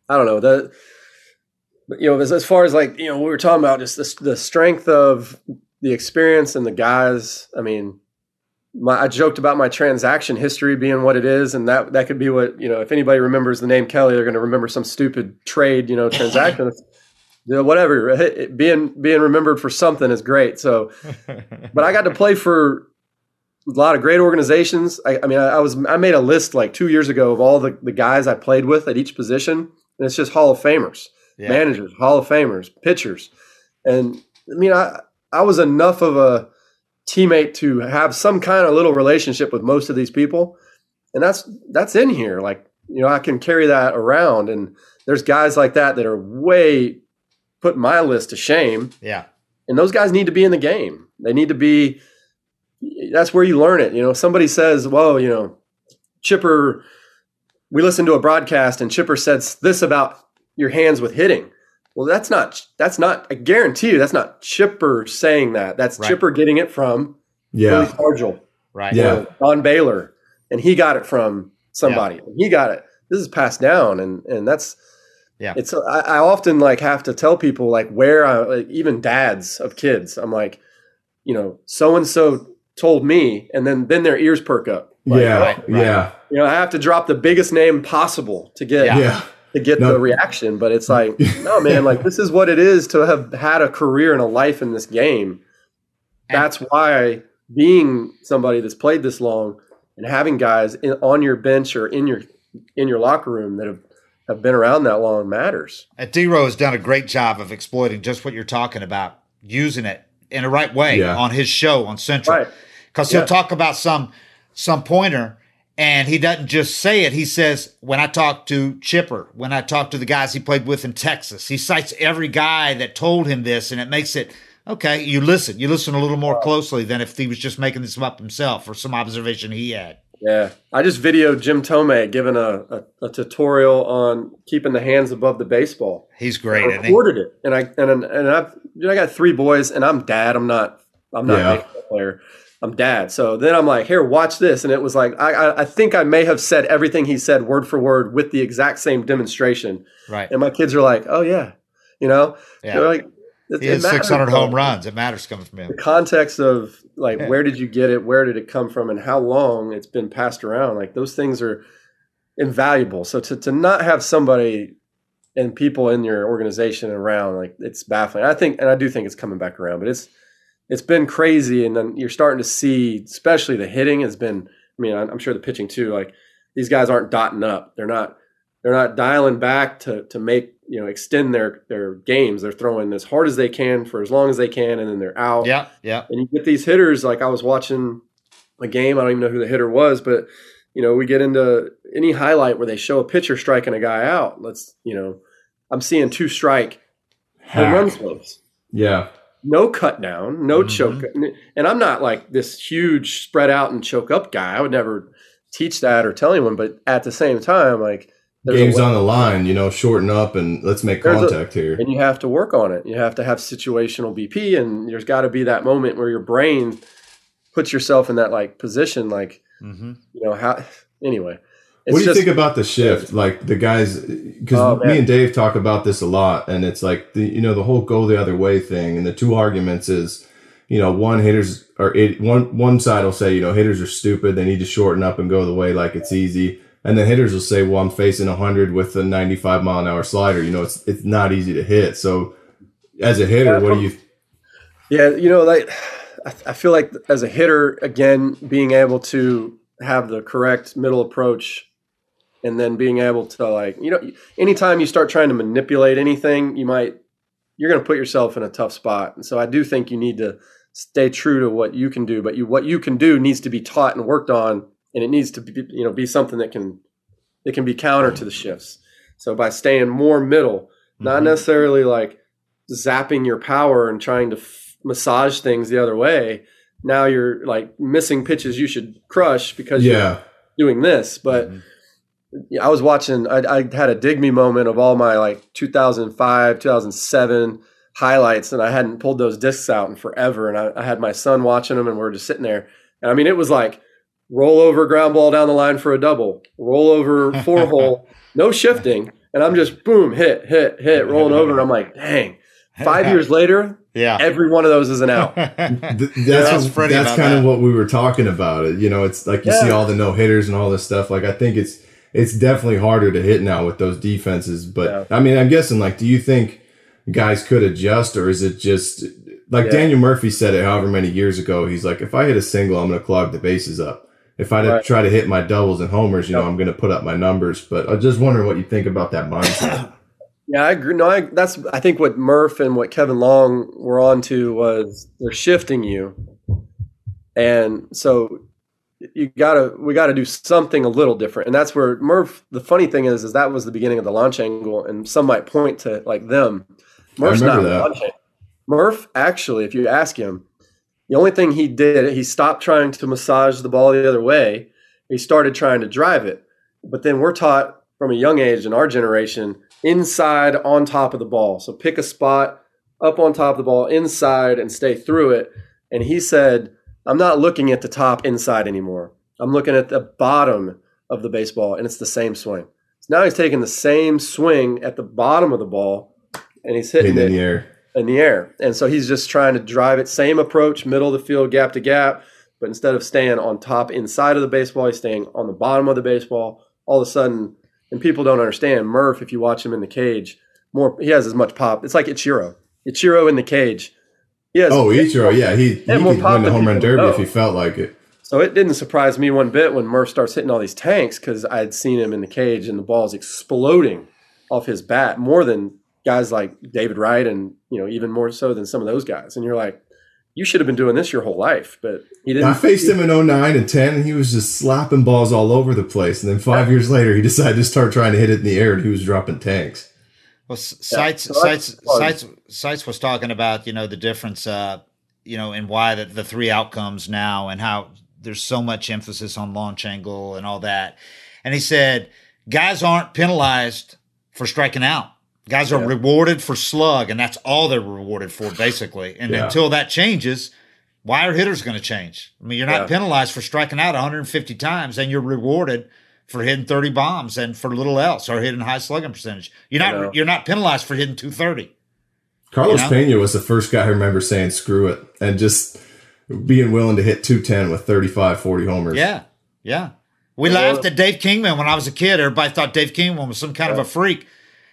I don't know that. You know, as, as far as like you know, we were talking about just the, the strength of the experience and the guys. I mean, my, I joked about my transaction history being what it is, and that that could be what you know. If anybody remembers the name Kelly, they're going to remember some stupid trade, you know, transaction. you know, whatever. Being being remembered for something is great. So, but I got to play for a lot of great organizations. I, I mean, I, I, was I made a list like two years ago of all the, the guys I played with at each position, and it's just Hall of Famers, yeah. managers, Hall of Famers, pitchers, and I mean, I I was enough of a teammate to have some kind of little relationship with most of these people, and that's that's in here. Like you know, I can carry that around, and there's guys like that that are way put my list to shame. Yeah, and those guys need to be in the game. They need to be that's where you learn it. You know, somebody says, "Well, you know, Chipper." We listened to a broadcast, and Chipper said this about your hands with hitting. Well, that's not. That's not. I guarantee you, that's not Chipper saying that. That's right. Chipper getting it from yeah, Stargell, right? Yeah, Don Baylor, and he got it from somebody. Yeah. He got it. This is passed down, and and that's yeah. It's I, I often like have to tell people like where I like, even dads of kids. I'm like, you know, so and so told me, and then then their ears perk up. Like, yeah, right, right. yeah. You know, I have to drop the biggest name possible to get yeah. To get no. the reaction. But it's like, no, man, like this is what it is to have had a career and a life in this game. That's why being somebody that's played this long and having guys in, on your bench or in your in your locker room that have have been around that long matters. And D-Row has done a great job of exploiting just what you're talking about, using it in the right way yeah. on his show on Central. Right because he'll talk about some some pointer and he doesn't just say it. He says, when I talk to Chipper, when I talk to the guys he played with in Texas, he cites every guy that told him this, and it makes it okay. You listen, you listen a little more closely than if he was just making this up himself or some observation he had. Yeah, I just videoed Jim Thome giving a, a, a tutorial on keeping the hands above the baseball. He's great. I recorded it, and I and and I've you know, I got three boys, and I'm dad. I'm not I'm not yeah. a baseball player. I'm dad. So then I'm like, here, watch this. And it was like, I, I think I may have said everything he said word for word with the exact same demonstration. Right. And my kids are like, oh, yeah. You know, yeah. they're like, it, he has 600 home runs. It matters coming from him. The context of like, yeah. where did you get it? Where did it come from? And how long it's been passed around? Like, those things are invaluable. So to, to not have somebody and people in your organization around, like, it's baffling. I think, and I do think it's coming back around, but it's, it's been crazy, and then you're starting to see, especially the hitting has been. I mean, I'm sure the pitching too. Like these guys aren't dotting up. They're not. They're not dialing back to to make you know extend their their games. They're throwing as hard as they can for as long as they can, and then they're out. Yeah, yeah. And you get these hitters. Like I was watching a game. I don't even know who the hitter was, but you know, we get into any highlight where they show a pitcher striking a guy out. Let's, you know, I'm seeing two strike home run slows. Yeah no cut down, no mm-hmm. choke. And I'm not like this huge spread out and choke up guy. I would never teach that or tell anyone. But at the same time, like game's on the line, you know, shorten up and let's make contact a, here. And you have to work on it. You have to have situational BP, and there's got to be that moment where your brain puts yourself in that like position, like mm-hmm. you know how. Anyway, what do you think about the shift? Like the guys, because oh, me and Dave talk about this a lot, and it's like the you know the whole go the other way thing, and the two arguments is, you know, one hitters or it, one one side will say you know hitters are stupid, they need to shorten up and go the way like it's easy, and then hitters will say, well, I'm facing hundred with a 95 mile an hour slider, you know, it's it's not easy to hit. So, as a hitter, what do you? Yeah, you know, like I feel like as a hitter, again, being able to have the correct middle approach and then being able to like you know anytime you start trying to manipulate anything you might you're going to put yourself in a tough spot and so i do think you need to stay true to what you can do but you what you can do needs to be taught and worked on and it needs to be you know be something that can it can be counter to the shifts so by staying more middle mm-hmm. not necessarily like zapping your power and trying to f- massage things the other way now you're like missing pitches you should crush because yeah. you're doing this but mm-hmm I was watching. I, I, had a dig me moment of all my like 2005, 2007. highlights, and I hadn't pulled those discs out in forever, and I, I had my son watching them, and we are just sitting there, and I mean, it was like roll over ground ball down the line for a double, roll over four hole, no shifting, and I'm just boom hit hit hit rolling over, and I'm like, dang. Five years later, yeah, every one of those is an out. that's that's, that's kind of what we were talking about. It you know, it's like you yeah. see all the no hitters and all this stuff. Like I think it's it's definitely harder to hit now with those defenses. But yeah. I mean, I'm guessing like, do you think guys could adjust, or is it just like yeah. Daniel Murphy said it however many years ago? He's like, if I hit a single, I'm going to clog the bases up. If I right. try to hit my doubles and homers, you know, I'm going to put up my numbers. But I'm just wondering what you think about that mindset. Yeah, I agree. No, I, that's I think what Murph and what Kevin Long were on to was they're shifting you, and so you gotta we gotta do something a little different. And that's where murph the funny thing is is that was the beginning of the launch angle and some might point to like them. Murph's not launching. Murph actually if you ask him the only thing he did he stopped trying to massage the ball the other way. He started trying to drive it. But then we're taught from a young age in our generation inside on top of the ball. So pick a spot up on top of the ball inside and stay through it. And he said I'm not looking at the top inside anymore. I'm looking at the bottom of the baseball, and it's the same swing. So now he's taking the same swing at the bottom of the ball, and he's hitting in the air. In the air, and so he's just trying to drive it. Same approach, middle of the field, gap to gap, but instead of staying on top inside of the baseball, he's staying on the bottom of the baseball. All of a sudden, and people don't understand Murph. If you watch him in the cage, more he has as much pop. It's like Ichiro. Ichiro in the cage Yes. Oh, Ichiro, yeah, he, he could win the home run derby know. if he felt like it. So it didn't surprise me one bit when Murph starts hitting all these tanks because I had seen him in the cage and the ball's exploding off his bat more than guys like David Wright and you know even more so than some of those guys. And you're like, you should have been doing this your whole life, but he didn't. I faced him in 09 and 10, and he was just slapping balls all over the place. And then five years later, he decided to start trying to hit it in the air, and he was dropping tanks. Well, Seitz, yeah. Seitz, Seitz, Seitz was talking about you know the difference, uh, you know, and why the, the three outcomes now, and how there's so much emphasis on launch angle and all that. And he said guys aren't penalized for striking out. Guys are yeah. rewarded for slug, and that's all they're rewarded for, basically. And yeah. until that changes, why are hitters going to change? I mean, you're not yeah. penalized for striking out 150 times, and you're rewarded for hitting 30 bombs and for little else or hitting high slugging percentage. You're not you're not penalized for hitting 230. Carlos you know? Pena was the first guy I remember saying screw it and just being willing to hit 210 with 35 40 homers. Yeah. Yeah. We laughed at Dave Kingman when I was a kid. Everybody thought Dave Kingman was some kind yeah. of a freak.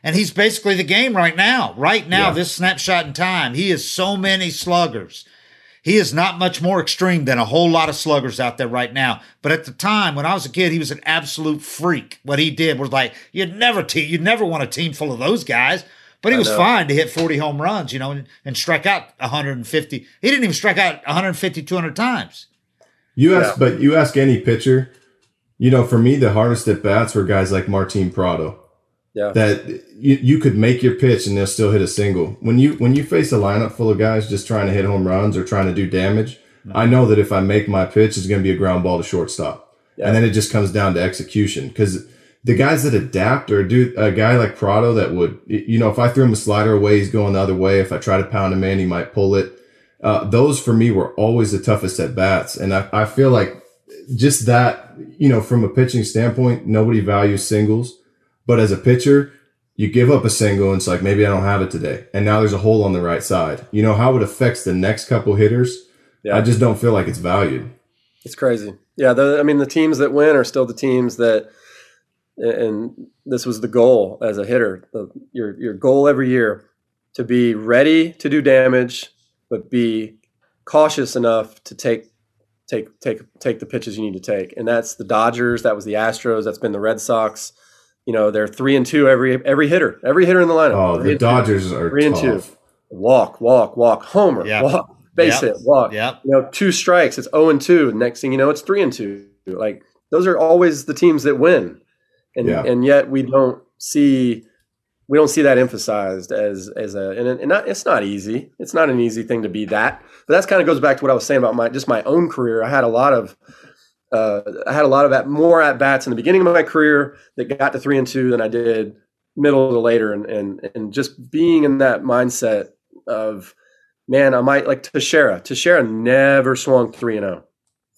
And he's basically the game right now. Right now, yeah. this snapshot in time, he is so many sluggers he is not much more extreme than a whole lot of sluggers out there right now. But at the time, when I was a kid, he was an absolute freak. What he did was like you'd never te- you'd never want a team full of those guys. But he was fine to hit 40 home runs, you know, and, and strike out 150. He didn't even strike out 150, 200 times. You ask, yeah. but you ask any pitcher, you know, for me, the hardest at bats were guys like Martin Prado. Yeah. That you, you could make your pitch and they'll still hit a single. When you when you face a lineup full of guys just trying to hit home runs or trying to do damage, mm-hmm. I know that if I make my pitch, it's going to be a ground ball to shortstop. Yeah. And then it just comes down to execution because the guys that adapt or do a guy like Prado that would, you know, if I threw him a slider away, he's going the other way. If I try to pound him in, he might pull it. Uh, those for me were always the toughest at bats. And I, I feel like just that, you know, from a pitching standpoint, nobody values singles. But as a pitcher, you give up a single and it's like, maybe I don't have it today. And now there's a hole on the right side. You know how it affects the next couple hitters? Yeah. I just don't feel like it's valued. It's crazy. Yeah. The, I mean, the teams that win are still the teams that, and this was the goal as a hitter, the, your, your goal every year to be ready to do damage, but be cautious enough to take take take take the pitches you need to take. And that's the Dodgers, that was the Astros, that's been the Red Sox you know they're three and two every every hitter, every hitter in the lineup. Oh, the Dodgers two, are three tough. and two. Walk, walk, walk, homer, yep. walk, base yep. hit, walk. Yeah, You know, two strikes, it's zero oh and two. Next thing you know, it's three and two. Like those are always the teams that win, and yeah. and yet we don't see we don't see that emphasized as as a and, and not, it's not easy. It's not an easy thing to be that. But that's kind of goes back to what I was saying about my just my own career. I had a lot of uh, I had a lot of at, more at bats in the beginning of my career that got to three and two than I did middle to later, and and and just being in that mindset of man, I might like Teixeira. Teixeira never swung three and zero.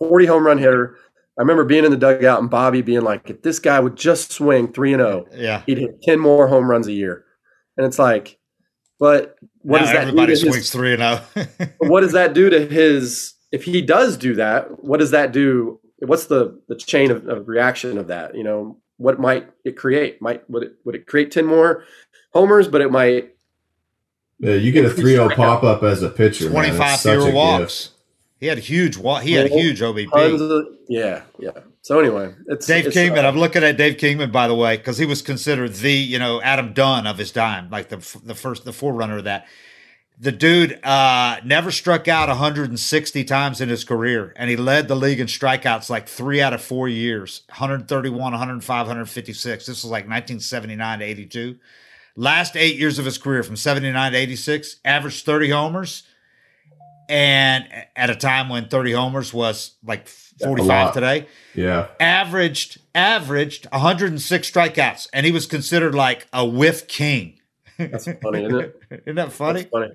Oh. Forty home run hitter. I remember being in the dugout and Bobby being like, if this guy would just swing three and zero, oh, yeah, he'd hit ten more home runs a year. And it's like, but what now does that everybody swings his, three and zero? Oh. what does that do to his? If he does do that, what does that do? What's the the chain of, of reaction of that? You know, what might it create? Might would it would it create ten more homers? But it might. Yeah, you get a 3-0 pop up as a pitcher. Twenty five fewer walks. Gift. He had a huge. He had a huge OBP. Of, yeah, yeah. So anyway, it's Dave it's, Kingman. Uh, I'm looking at Dave Kingman, by the way, because he was considered the you know Adam Dunn of his time, like the the first the forerunner of that. The dude uh, never struck out 160 times in his career, and he led the league in strikeouts like three out of four years 131, 105, 156. This was like 1979 to 82. Last eight years of his career, from 79 to 86, averaged 30 homers. And at a time when 30 homers was like 45 today. Yeah. Averaged averaged 106 strikeouts, and he was considered like a whiff king. That's funny, isn't it? isn't that funny? That's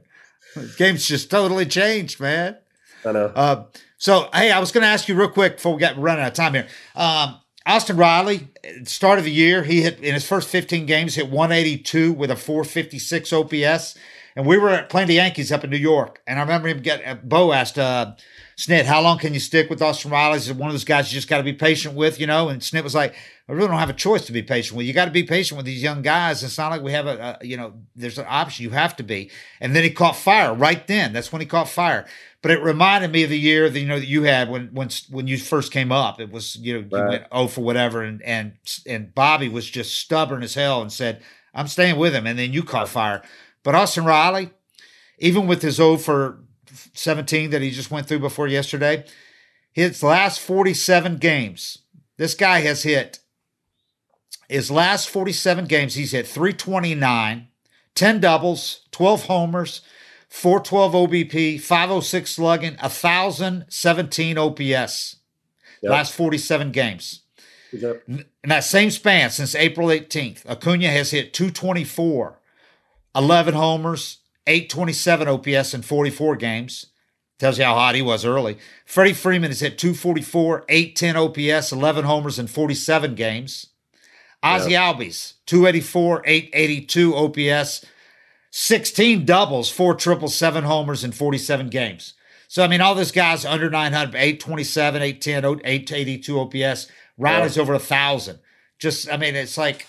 funny. game's just totally changed, man. I know. Uh, so, hey, I was going to ask you real quick before we get running out of time here. Um, Austin Riley, start of the year, he hit in his first 15 games, hit 182 with a 456 OPS. And we were playing the Yankees up in New York. And I remember him get, uh, Bo asked, uh, Snit, how long can you stick with Austin Riley? He's one of those guys you just got to be patient with, you know? And Snit was like, I really don't have a choice to be patient with. You got to be patient with these young guys. It's not like we have a, a, you know, there's an option. You have to be. And then he caught fire right then. That's when he caught fire. But it reminded me of the year that you know that you had when when when you first came up. It was you know right. you went oh for whatever, and and and Bobby was just stubborn as hell and said I'm staying with him. And then you caught fire. But Austin Riley, even with his 0 for 17 that he just went through before yesterday, his last 47 games, this guy has hit his last 47 games, he's hit 329, 10 doubles, 12 homers, 412 OBP, 506 slugging, 1,017 OPS. Yep. Last 47 games. Yep. In that same span since April 18th, Acuna has hit 224, 11 homers, 827 OPS in 44 games. Tells you how hot he was early. Freddie Freeman has hit 244, 810 OPS, 11 homers in 47 games. Ozzie yep. Albies, 284, 882 OPS, 16 doubles, four triples, seven homers in 47 games. So, I mean, all those guys under 900, 827, 810, 882 OPS. Riley's yep. over a 1,000. Just, I mean, it's like.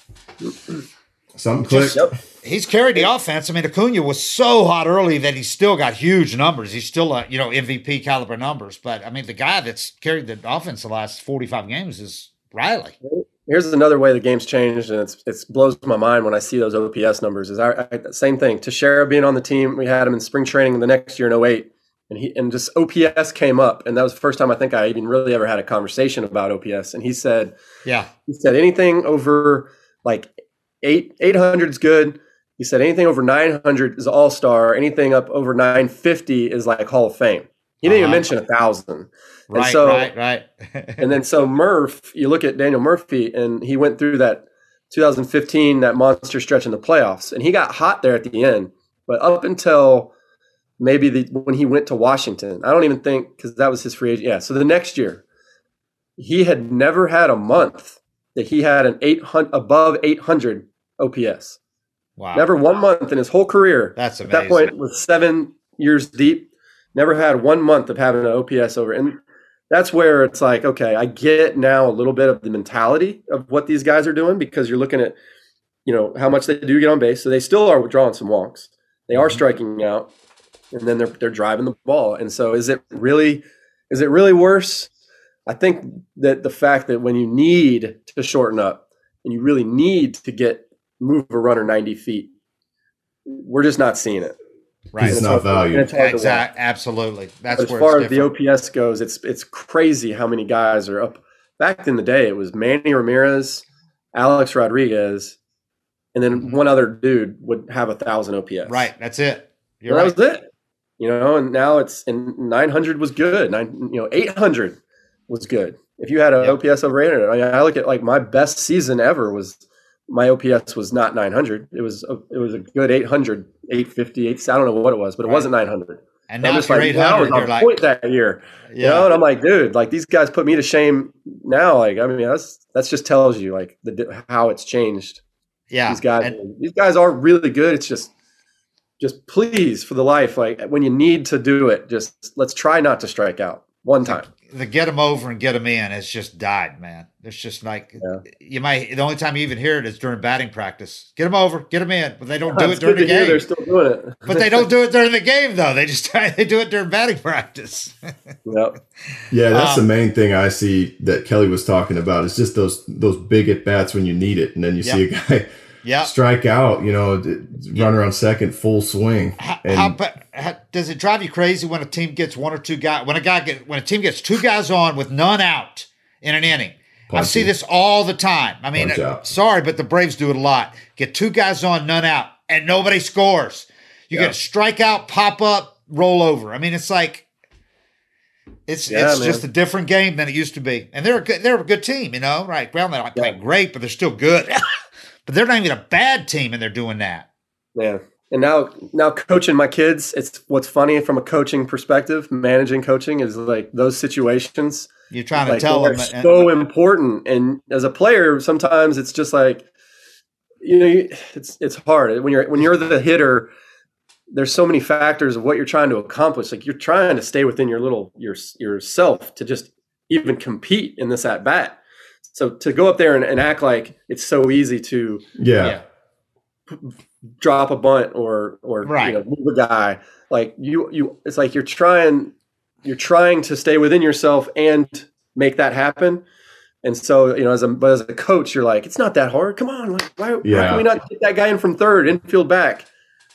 Something clicked. Yep. He's carried the offense. I mean, Acuna was so hot early that he's still got huge numbers. He's still a you know MVP caliber numbers. But I mean, the guy that's carried the offense the last forty five games is Riley. Here's another way the game's changed, and it's it blows my mind when I see those OPS numbers. Is our same thing? Teixeira being on the team, we had him in spring training the next year in 08, and he and just OPS came up, and that was the first time I think I even really ever had a conversation about OPS. And he said, "Yeah, he said anything over like eight 800 is good." He said anything over 900 is all star. Anything up over 950 is like Hall of Fame. He didn't uh-huh. even mention a thousand. Right, and so, right, right. and then so Murph, you look at Daniel Murphy, and he went through that 2015 that monster stretch in the playoffs, and he got hot there at the end. But up until maybe the, when he went to Washington, I don't even think because that was his free agent. Yeah, so the next year, he had never had a month that he had an 800 above 800 OPS. Wow. Never one month in his whole career. That's amazing. At that point, was seven years deep. Never had one month of having an OPS over. And that's where it's like, okay, I get now a little bit of the mentality of what these guys are doing because you're looking at, you know, how much they do get on base. So they still are drawing some walks. They are mm-hmm. striking out, and then they're they're driving the ball. And so, is it really, is it really worse? I think that the fact that when you need to shorten up and you really need to get move a runner 90 feet, we're just not seeing it. Right. It's, not valued. Exactly. Absolutely. That's as far as the OPS goes, it's it's crazy how many guys are up. Back in the day, it was Manny Ramirez, Alex Rodriguez, and then mm-hmm. one other dude would have a thousand OPS. Right. That's it. You're right. That was it. You know, and now it's and 900 was good. Nine, you know, 800 was good. If you had an yep. OPS over 800, I, mean, I look at like my best season ever was my OPS was not 900. It was a, it was a good 800, 850, 8, I don't know what it was, but it right. wasn't 900. And now it's like, 800, you're like, point that year. Yeah. You know, and I'm like, dude, like these guys put me to shame now. Like, I mean, that's that's just tells you like the how it's changed. Yeah, these guys, and, these guys are really good. It's just, just please for the life, like when you need to do it, just let's try not to strike out one time the get them over and get them in has just died, man. It's just like yeah. you might. The only time you even hear it is during batting practice. Get them over, get them in, but they don't do it during the game. They're still doing it, but they don't do it during the game though. They just. They do it during batting practice. yep. Yeah, that's um, the main thing I see that Kelly was talking about. Is just those those big at bats when you need it, and then you yep. see a guy yeah. strike out, you know, run around second, full swing. How, how, how, does it drive you crazy when a team gets one or two guys? When a guy get when a team gets two guys on with none out in an inning. Punch I see this all the time. I mean, sorry, but the Braves do it a lot. Get two guys on, none out, and nobody scores. You yeah. get a strikeout, pop up, roll over. I mean, it's like it's yeah, it's man. just a different game than it used to be. And they're a good, they're a good team, you know, right? Well, they're not yeah. playing great, but they're still good. but they're not even a bad team, and they're doing that. Yeah. And now, now coaching my kids, it's what's funny from a coaching perspective. Managing coaching is like those situations. You're trying like, to tell them uh, so important. And as a player, sometimes it's just like, you know, it's it's hard when you're when you're the hitter. There's so many factors of what you're trying to accomplish. Like you're trying to stay within your little your yourself to just even compete in this at bat. So to go up there and, and act like it's so easy to yeah, yeah. drop a bunt or or right. you know move a guy like you you it's like you're trying you're trying to stay within yourself and make that happen. And so you know as a but as a coach you're like it's not that hard. Come on like why, yeah. why can we not get that guy in from third infield back?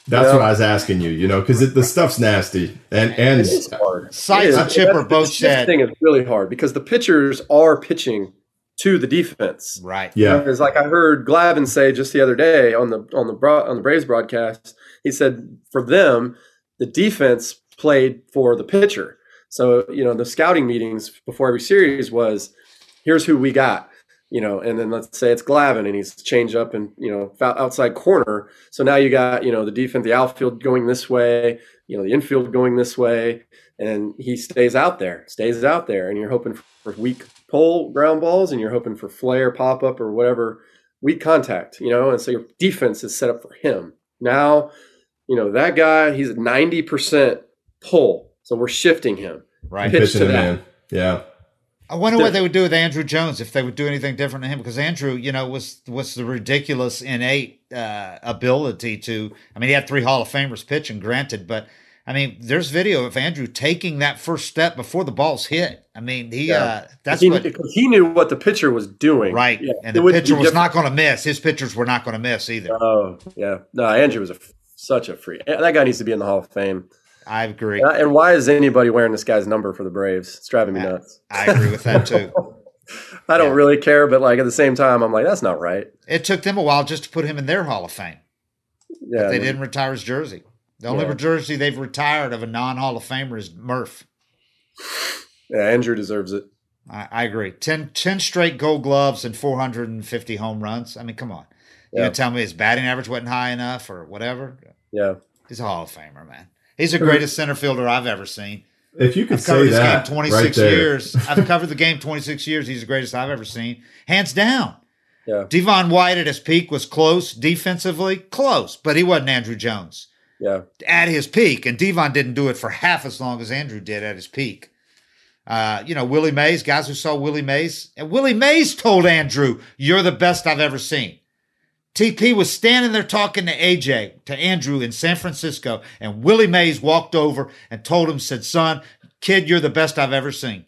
That's you know? what I was asking you, you know, because the stuff's nasty and and Seitz and Chipper both said thing is really hard because the pitchers are pitching to the defense. Right. Yeah. Because like I heard Glavine say just the other day on the on the on the Braves broadcast, he said for them the defense played for the pitcher. So you know the scouting meetings before every series was here's who we got. You know, and then let's say it's Glavine and he's change up and you know outside corner. So now you got you know the defense, the outfield going this way, you know the infield going this way, and he stays out there, stays out there, and you're hoping for weak pull ground balls and you're hoping for flare, pop up, or whatever weak contact, you know, and so your defense is set up for him. Now, you know, that guy, he's 90% pull. So we're shifting him. Right. Pitch to that. In. Yeah. I wonder what they would do with Andruw Jones if they would do anything different to him because Andruw, you know, was was the ridiculous innate uh, ability to. I mean, he had three Hall of Famers pitching, granted, but I mean, there's video of Andruw taking that first step before the ball's hit. I mean, he yeah. uh, that's he, what he knew what the pitcher was doing, right? Yeah. And the pitcher was not going to miss. His pitchers were not going to miss either. Oh yeah, no, Andruw was a, such a freak. That guy needs to be in the Hall of Fame. I agree. And, and why is anybody wearing this guy's number for the Braves? It's driving me I, nuts. I agree with that too. I don't yeah. really care, but like at the same time, I'm like, that's not right. It took them a while just to put him in their Hall of Fame. Yeah, they didn't retire his jersey. The only yeah. jersey they've retired of a non Hall of Famer is Murph. Yeah, Andruw deserves it. I, I, agree. 10, 10 straight gold gloves and 450 home runs. I mean, come on. You yeah. gonna tell me his batting average wasn't high enough or whatever? Yeah. He's a Hall of Famer, man. He's the greatest center fielder I've ever seen. If you could I've covered say this that, game 26 right years. I've covered the game 26 years. He's the greatest I've ever seen. Hands down. Yeah. Devon White at his peak was close defensively, close, but he wasn't Andruw Jones yeah. at his peak. And Devon didn't do it for half as long as Andruw did at his peak. Uh, you know, Willie Mays, guys who saw Willie Mays, and Willie Mays told Andruw, You're the best I've ever seen. TP was standing there talking to AJ, to Andruw in San Francisco, and Willie Mays walked over and told him, said, Son, kid, you're the best I've ever seen.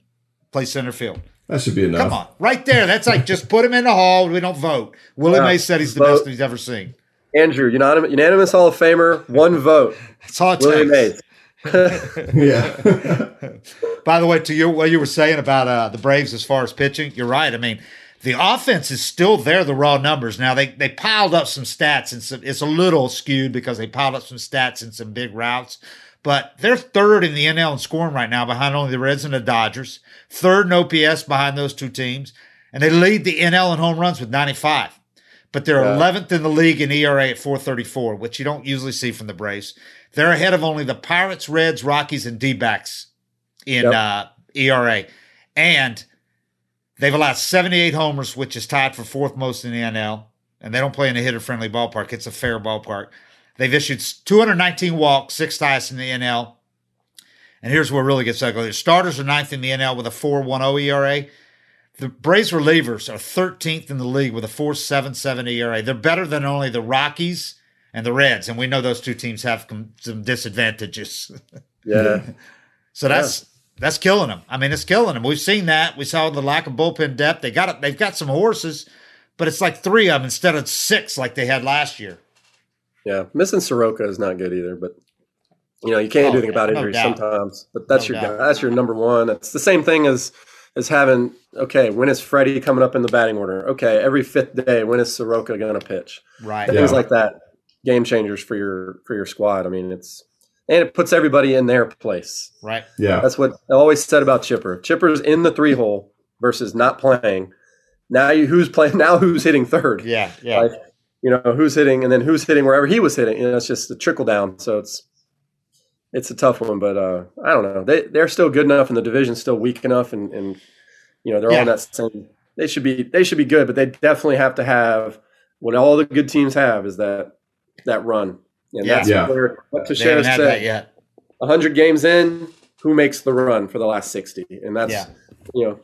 Play center field. That should be enough. Come on, right there. That's like just put him in the hall. We don't vote. Willie yeah, Mays said he's the vote. best he's ever seen. Andruw, unanimous, unanimous Hall of Famer, one vote. That's all it Willie Mays. yeah. By the way, to you, what you were saying about uh, the Braves as far as pitching, you're right. I mean, the offense is still there, the raw numbers. Now they they piled up some stats and some, it's a little skewed because they piled up some stats and some big routes. But they're third in the NL in scoring right now, behind only the Reds and the Dodgers. Third in OPS behind those two teams, and they lead the NL in home runs with 95. But they're yeah. 11th in the league in ERA at 434, which you don't usually see from the Braves. They're ahead of only the Pirates, Reds, Rockies, and D backs in yep. uh, ERA. And they've allowed 78 homers, which is tied for fourth most in the NL. And they don't play in a hitter friendly ballpark. It's a fair ballpark. They've issued 219 walks, sixth highest in the NL. And here's where it really gets ugly. The starters are ninth in the NL with a 4.10 ERA. The Braves relievers are 13th in the league with a 4.77 ERA. They're better than only the Rockies and the Reds, and we know those two teams have some disadvantages. Yeah. so that's yeah. that's killing them. I mean, it's killing them. We've seen that. We saw the lack of bullpen depth. They got it. They've got some horses, but it's like three of them instead of six like they had last year. Yeah, missing Soroka is not good either, but you know you can't oh, do anything about injuries doubt. sometimes. But that's no your doubt. that's your number one. It's the same thing as as having okay, when is Freddie coming up in the batting order? Okay, every fifth day, when is Soroka going to pitch? Right, things yeah. like that, game changers for your for your squad. I mean, it's and it puts everybody in their place. Right. Yeah, that's what I always said about Chipper. Chipper's in the three hole versus not playing. Now you who's playing? Now who's hitting third? Yeah, yeah. Like, you know who's hitting and then who's hitting wherever he was hitting you know it's just the trickle down so it's it's a tough one but uh i don't know they they're still good enough and the division's still weak enough and and you know they're yeah. all in that same they should be they should be good but they definitely have to have what all the good teams have is that that run and yeah. that's yeah. where what Teixeira said yet. 100 games in who makes the run for the last 60 and that's yeah. you know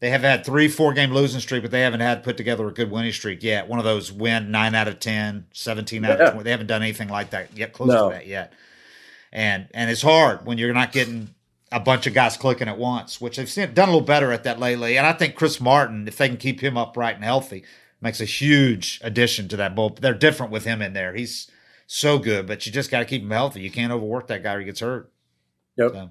they have had three, four game losing streak, but they haven't had put together a good winning streak yet. One of those win nine out of 10, 17 out yeah. of 20. They haven't done anything like that yet, close no. to that yet. And and it's hard when you're not getting a bunch of guys clicking at once, which they've seen, done a little better at that lately. And I think Chris Martin, if they can keep him upright and healthy, makes a huge addition to that bull. They're different with him in there. He's so good, but you just got to keep him healthy. You can't overwork that guy or he gets hurt. Yep. So.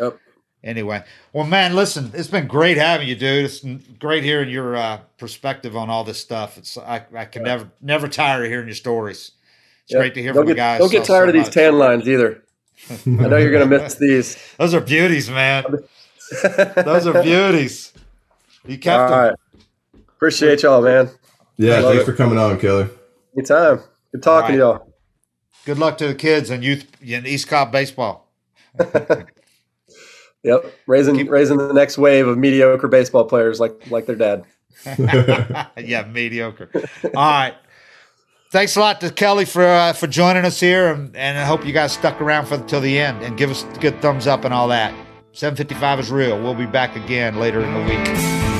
Yep anyway, well, man, listen, it's been great having you, dude. It's great hearing your uh, perspective on all this stuff. It's I, I can never never tire of hearing your stories. It's great to hear don't from get, guys. Don't get tired so of these tan lines either. I know you're going to miss these. Those are beauties, man. Those are beauties. You kept all them. Appreciate y'all, man. Yeah, thanks it. for coming on, Kelly. Anytime. Good talking right. to y'all. Good luck to the kids and youth in East Cobb baseball. Yep, raising Keep, raising the next wave of mediocre baseball players like like their dad. yeah, mediocre. All right. Thanks a lot to Kelly for uh, for joining us here, and, and I hope you guys stuck around for till the end and give us a good thumbs up and all that. 755 is real. We'll be back again later in the week.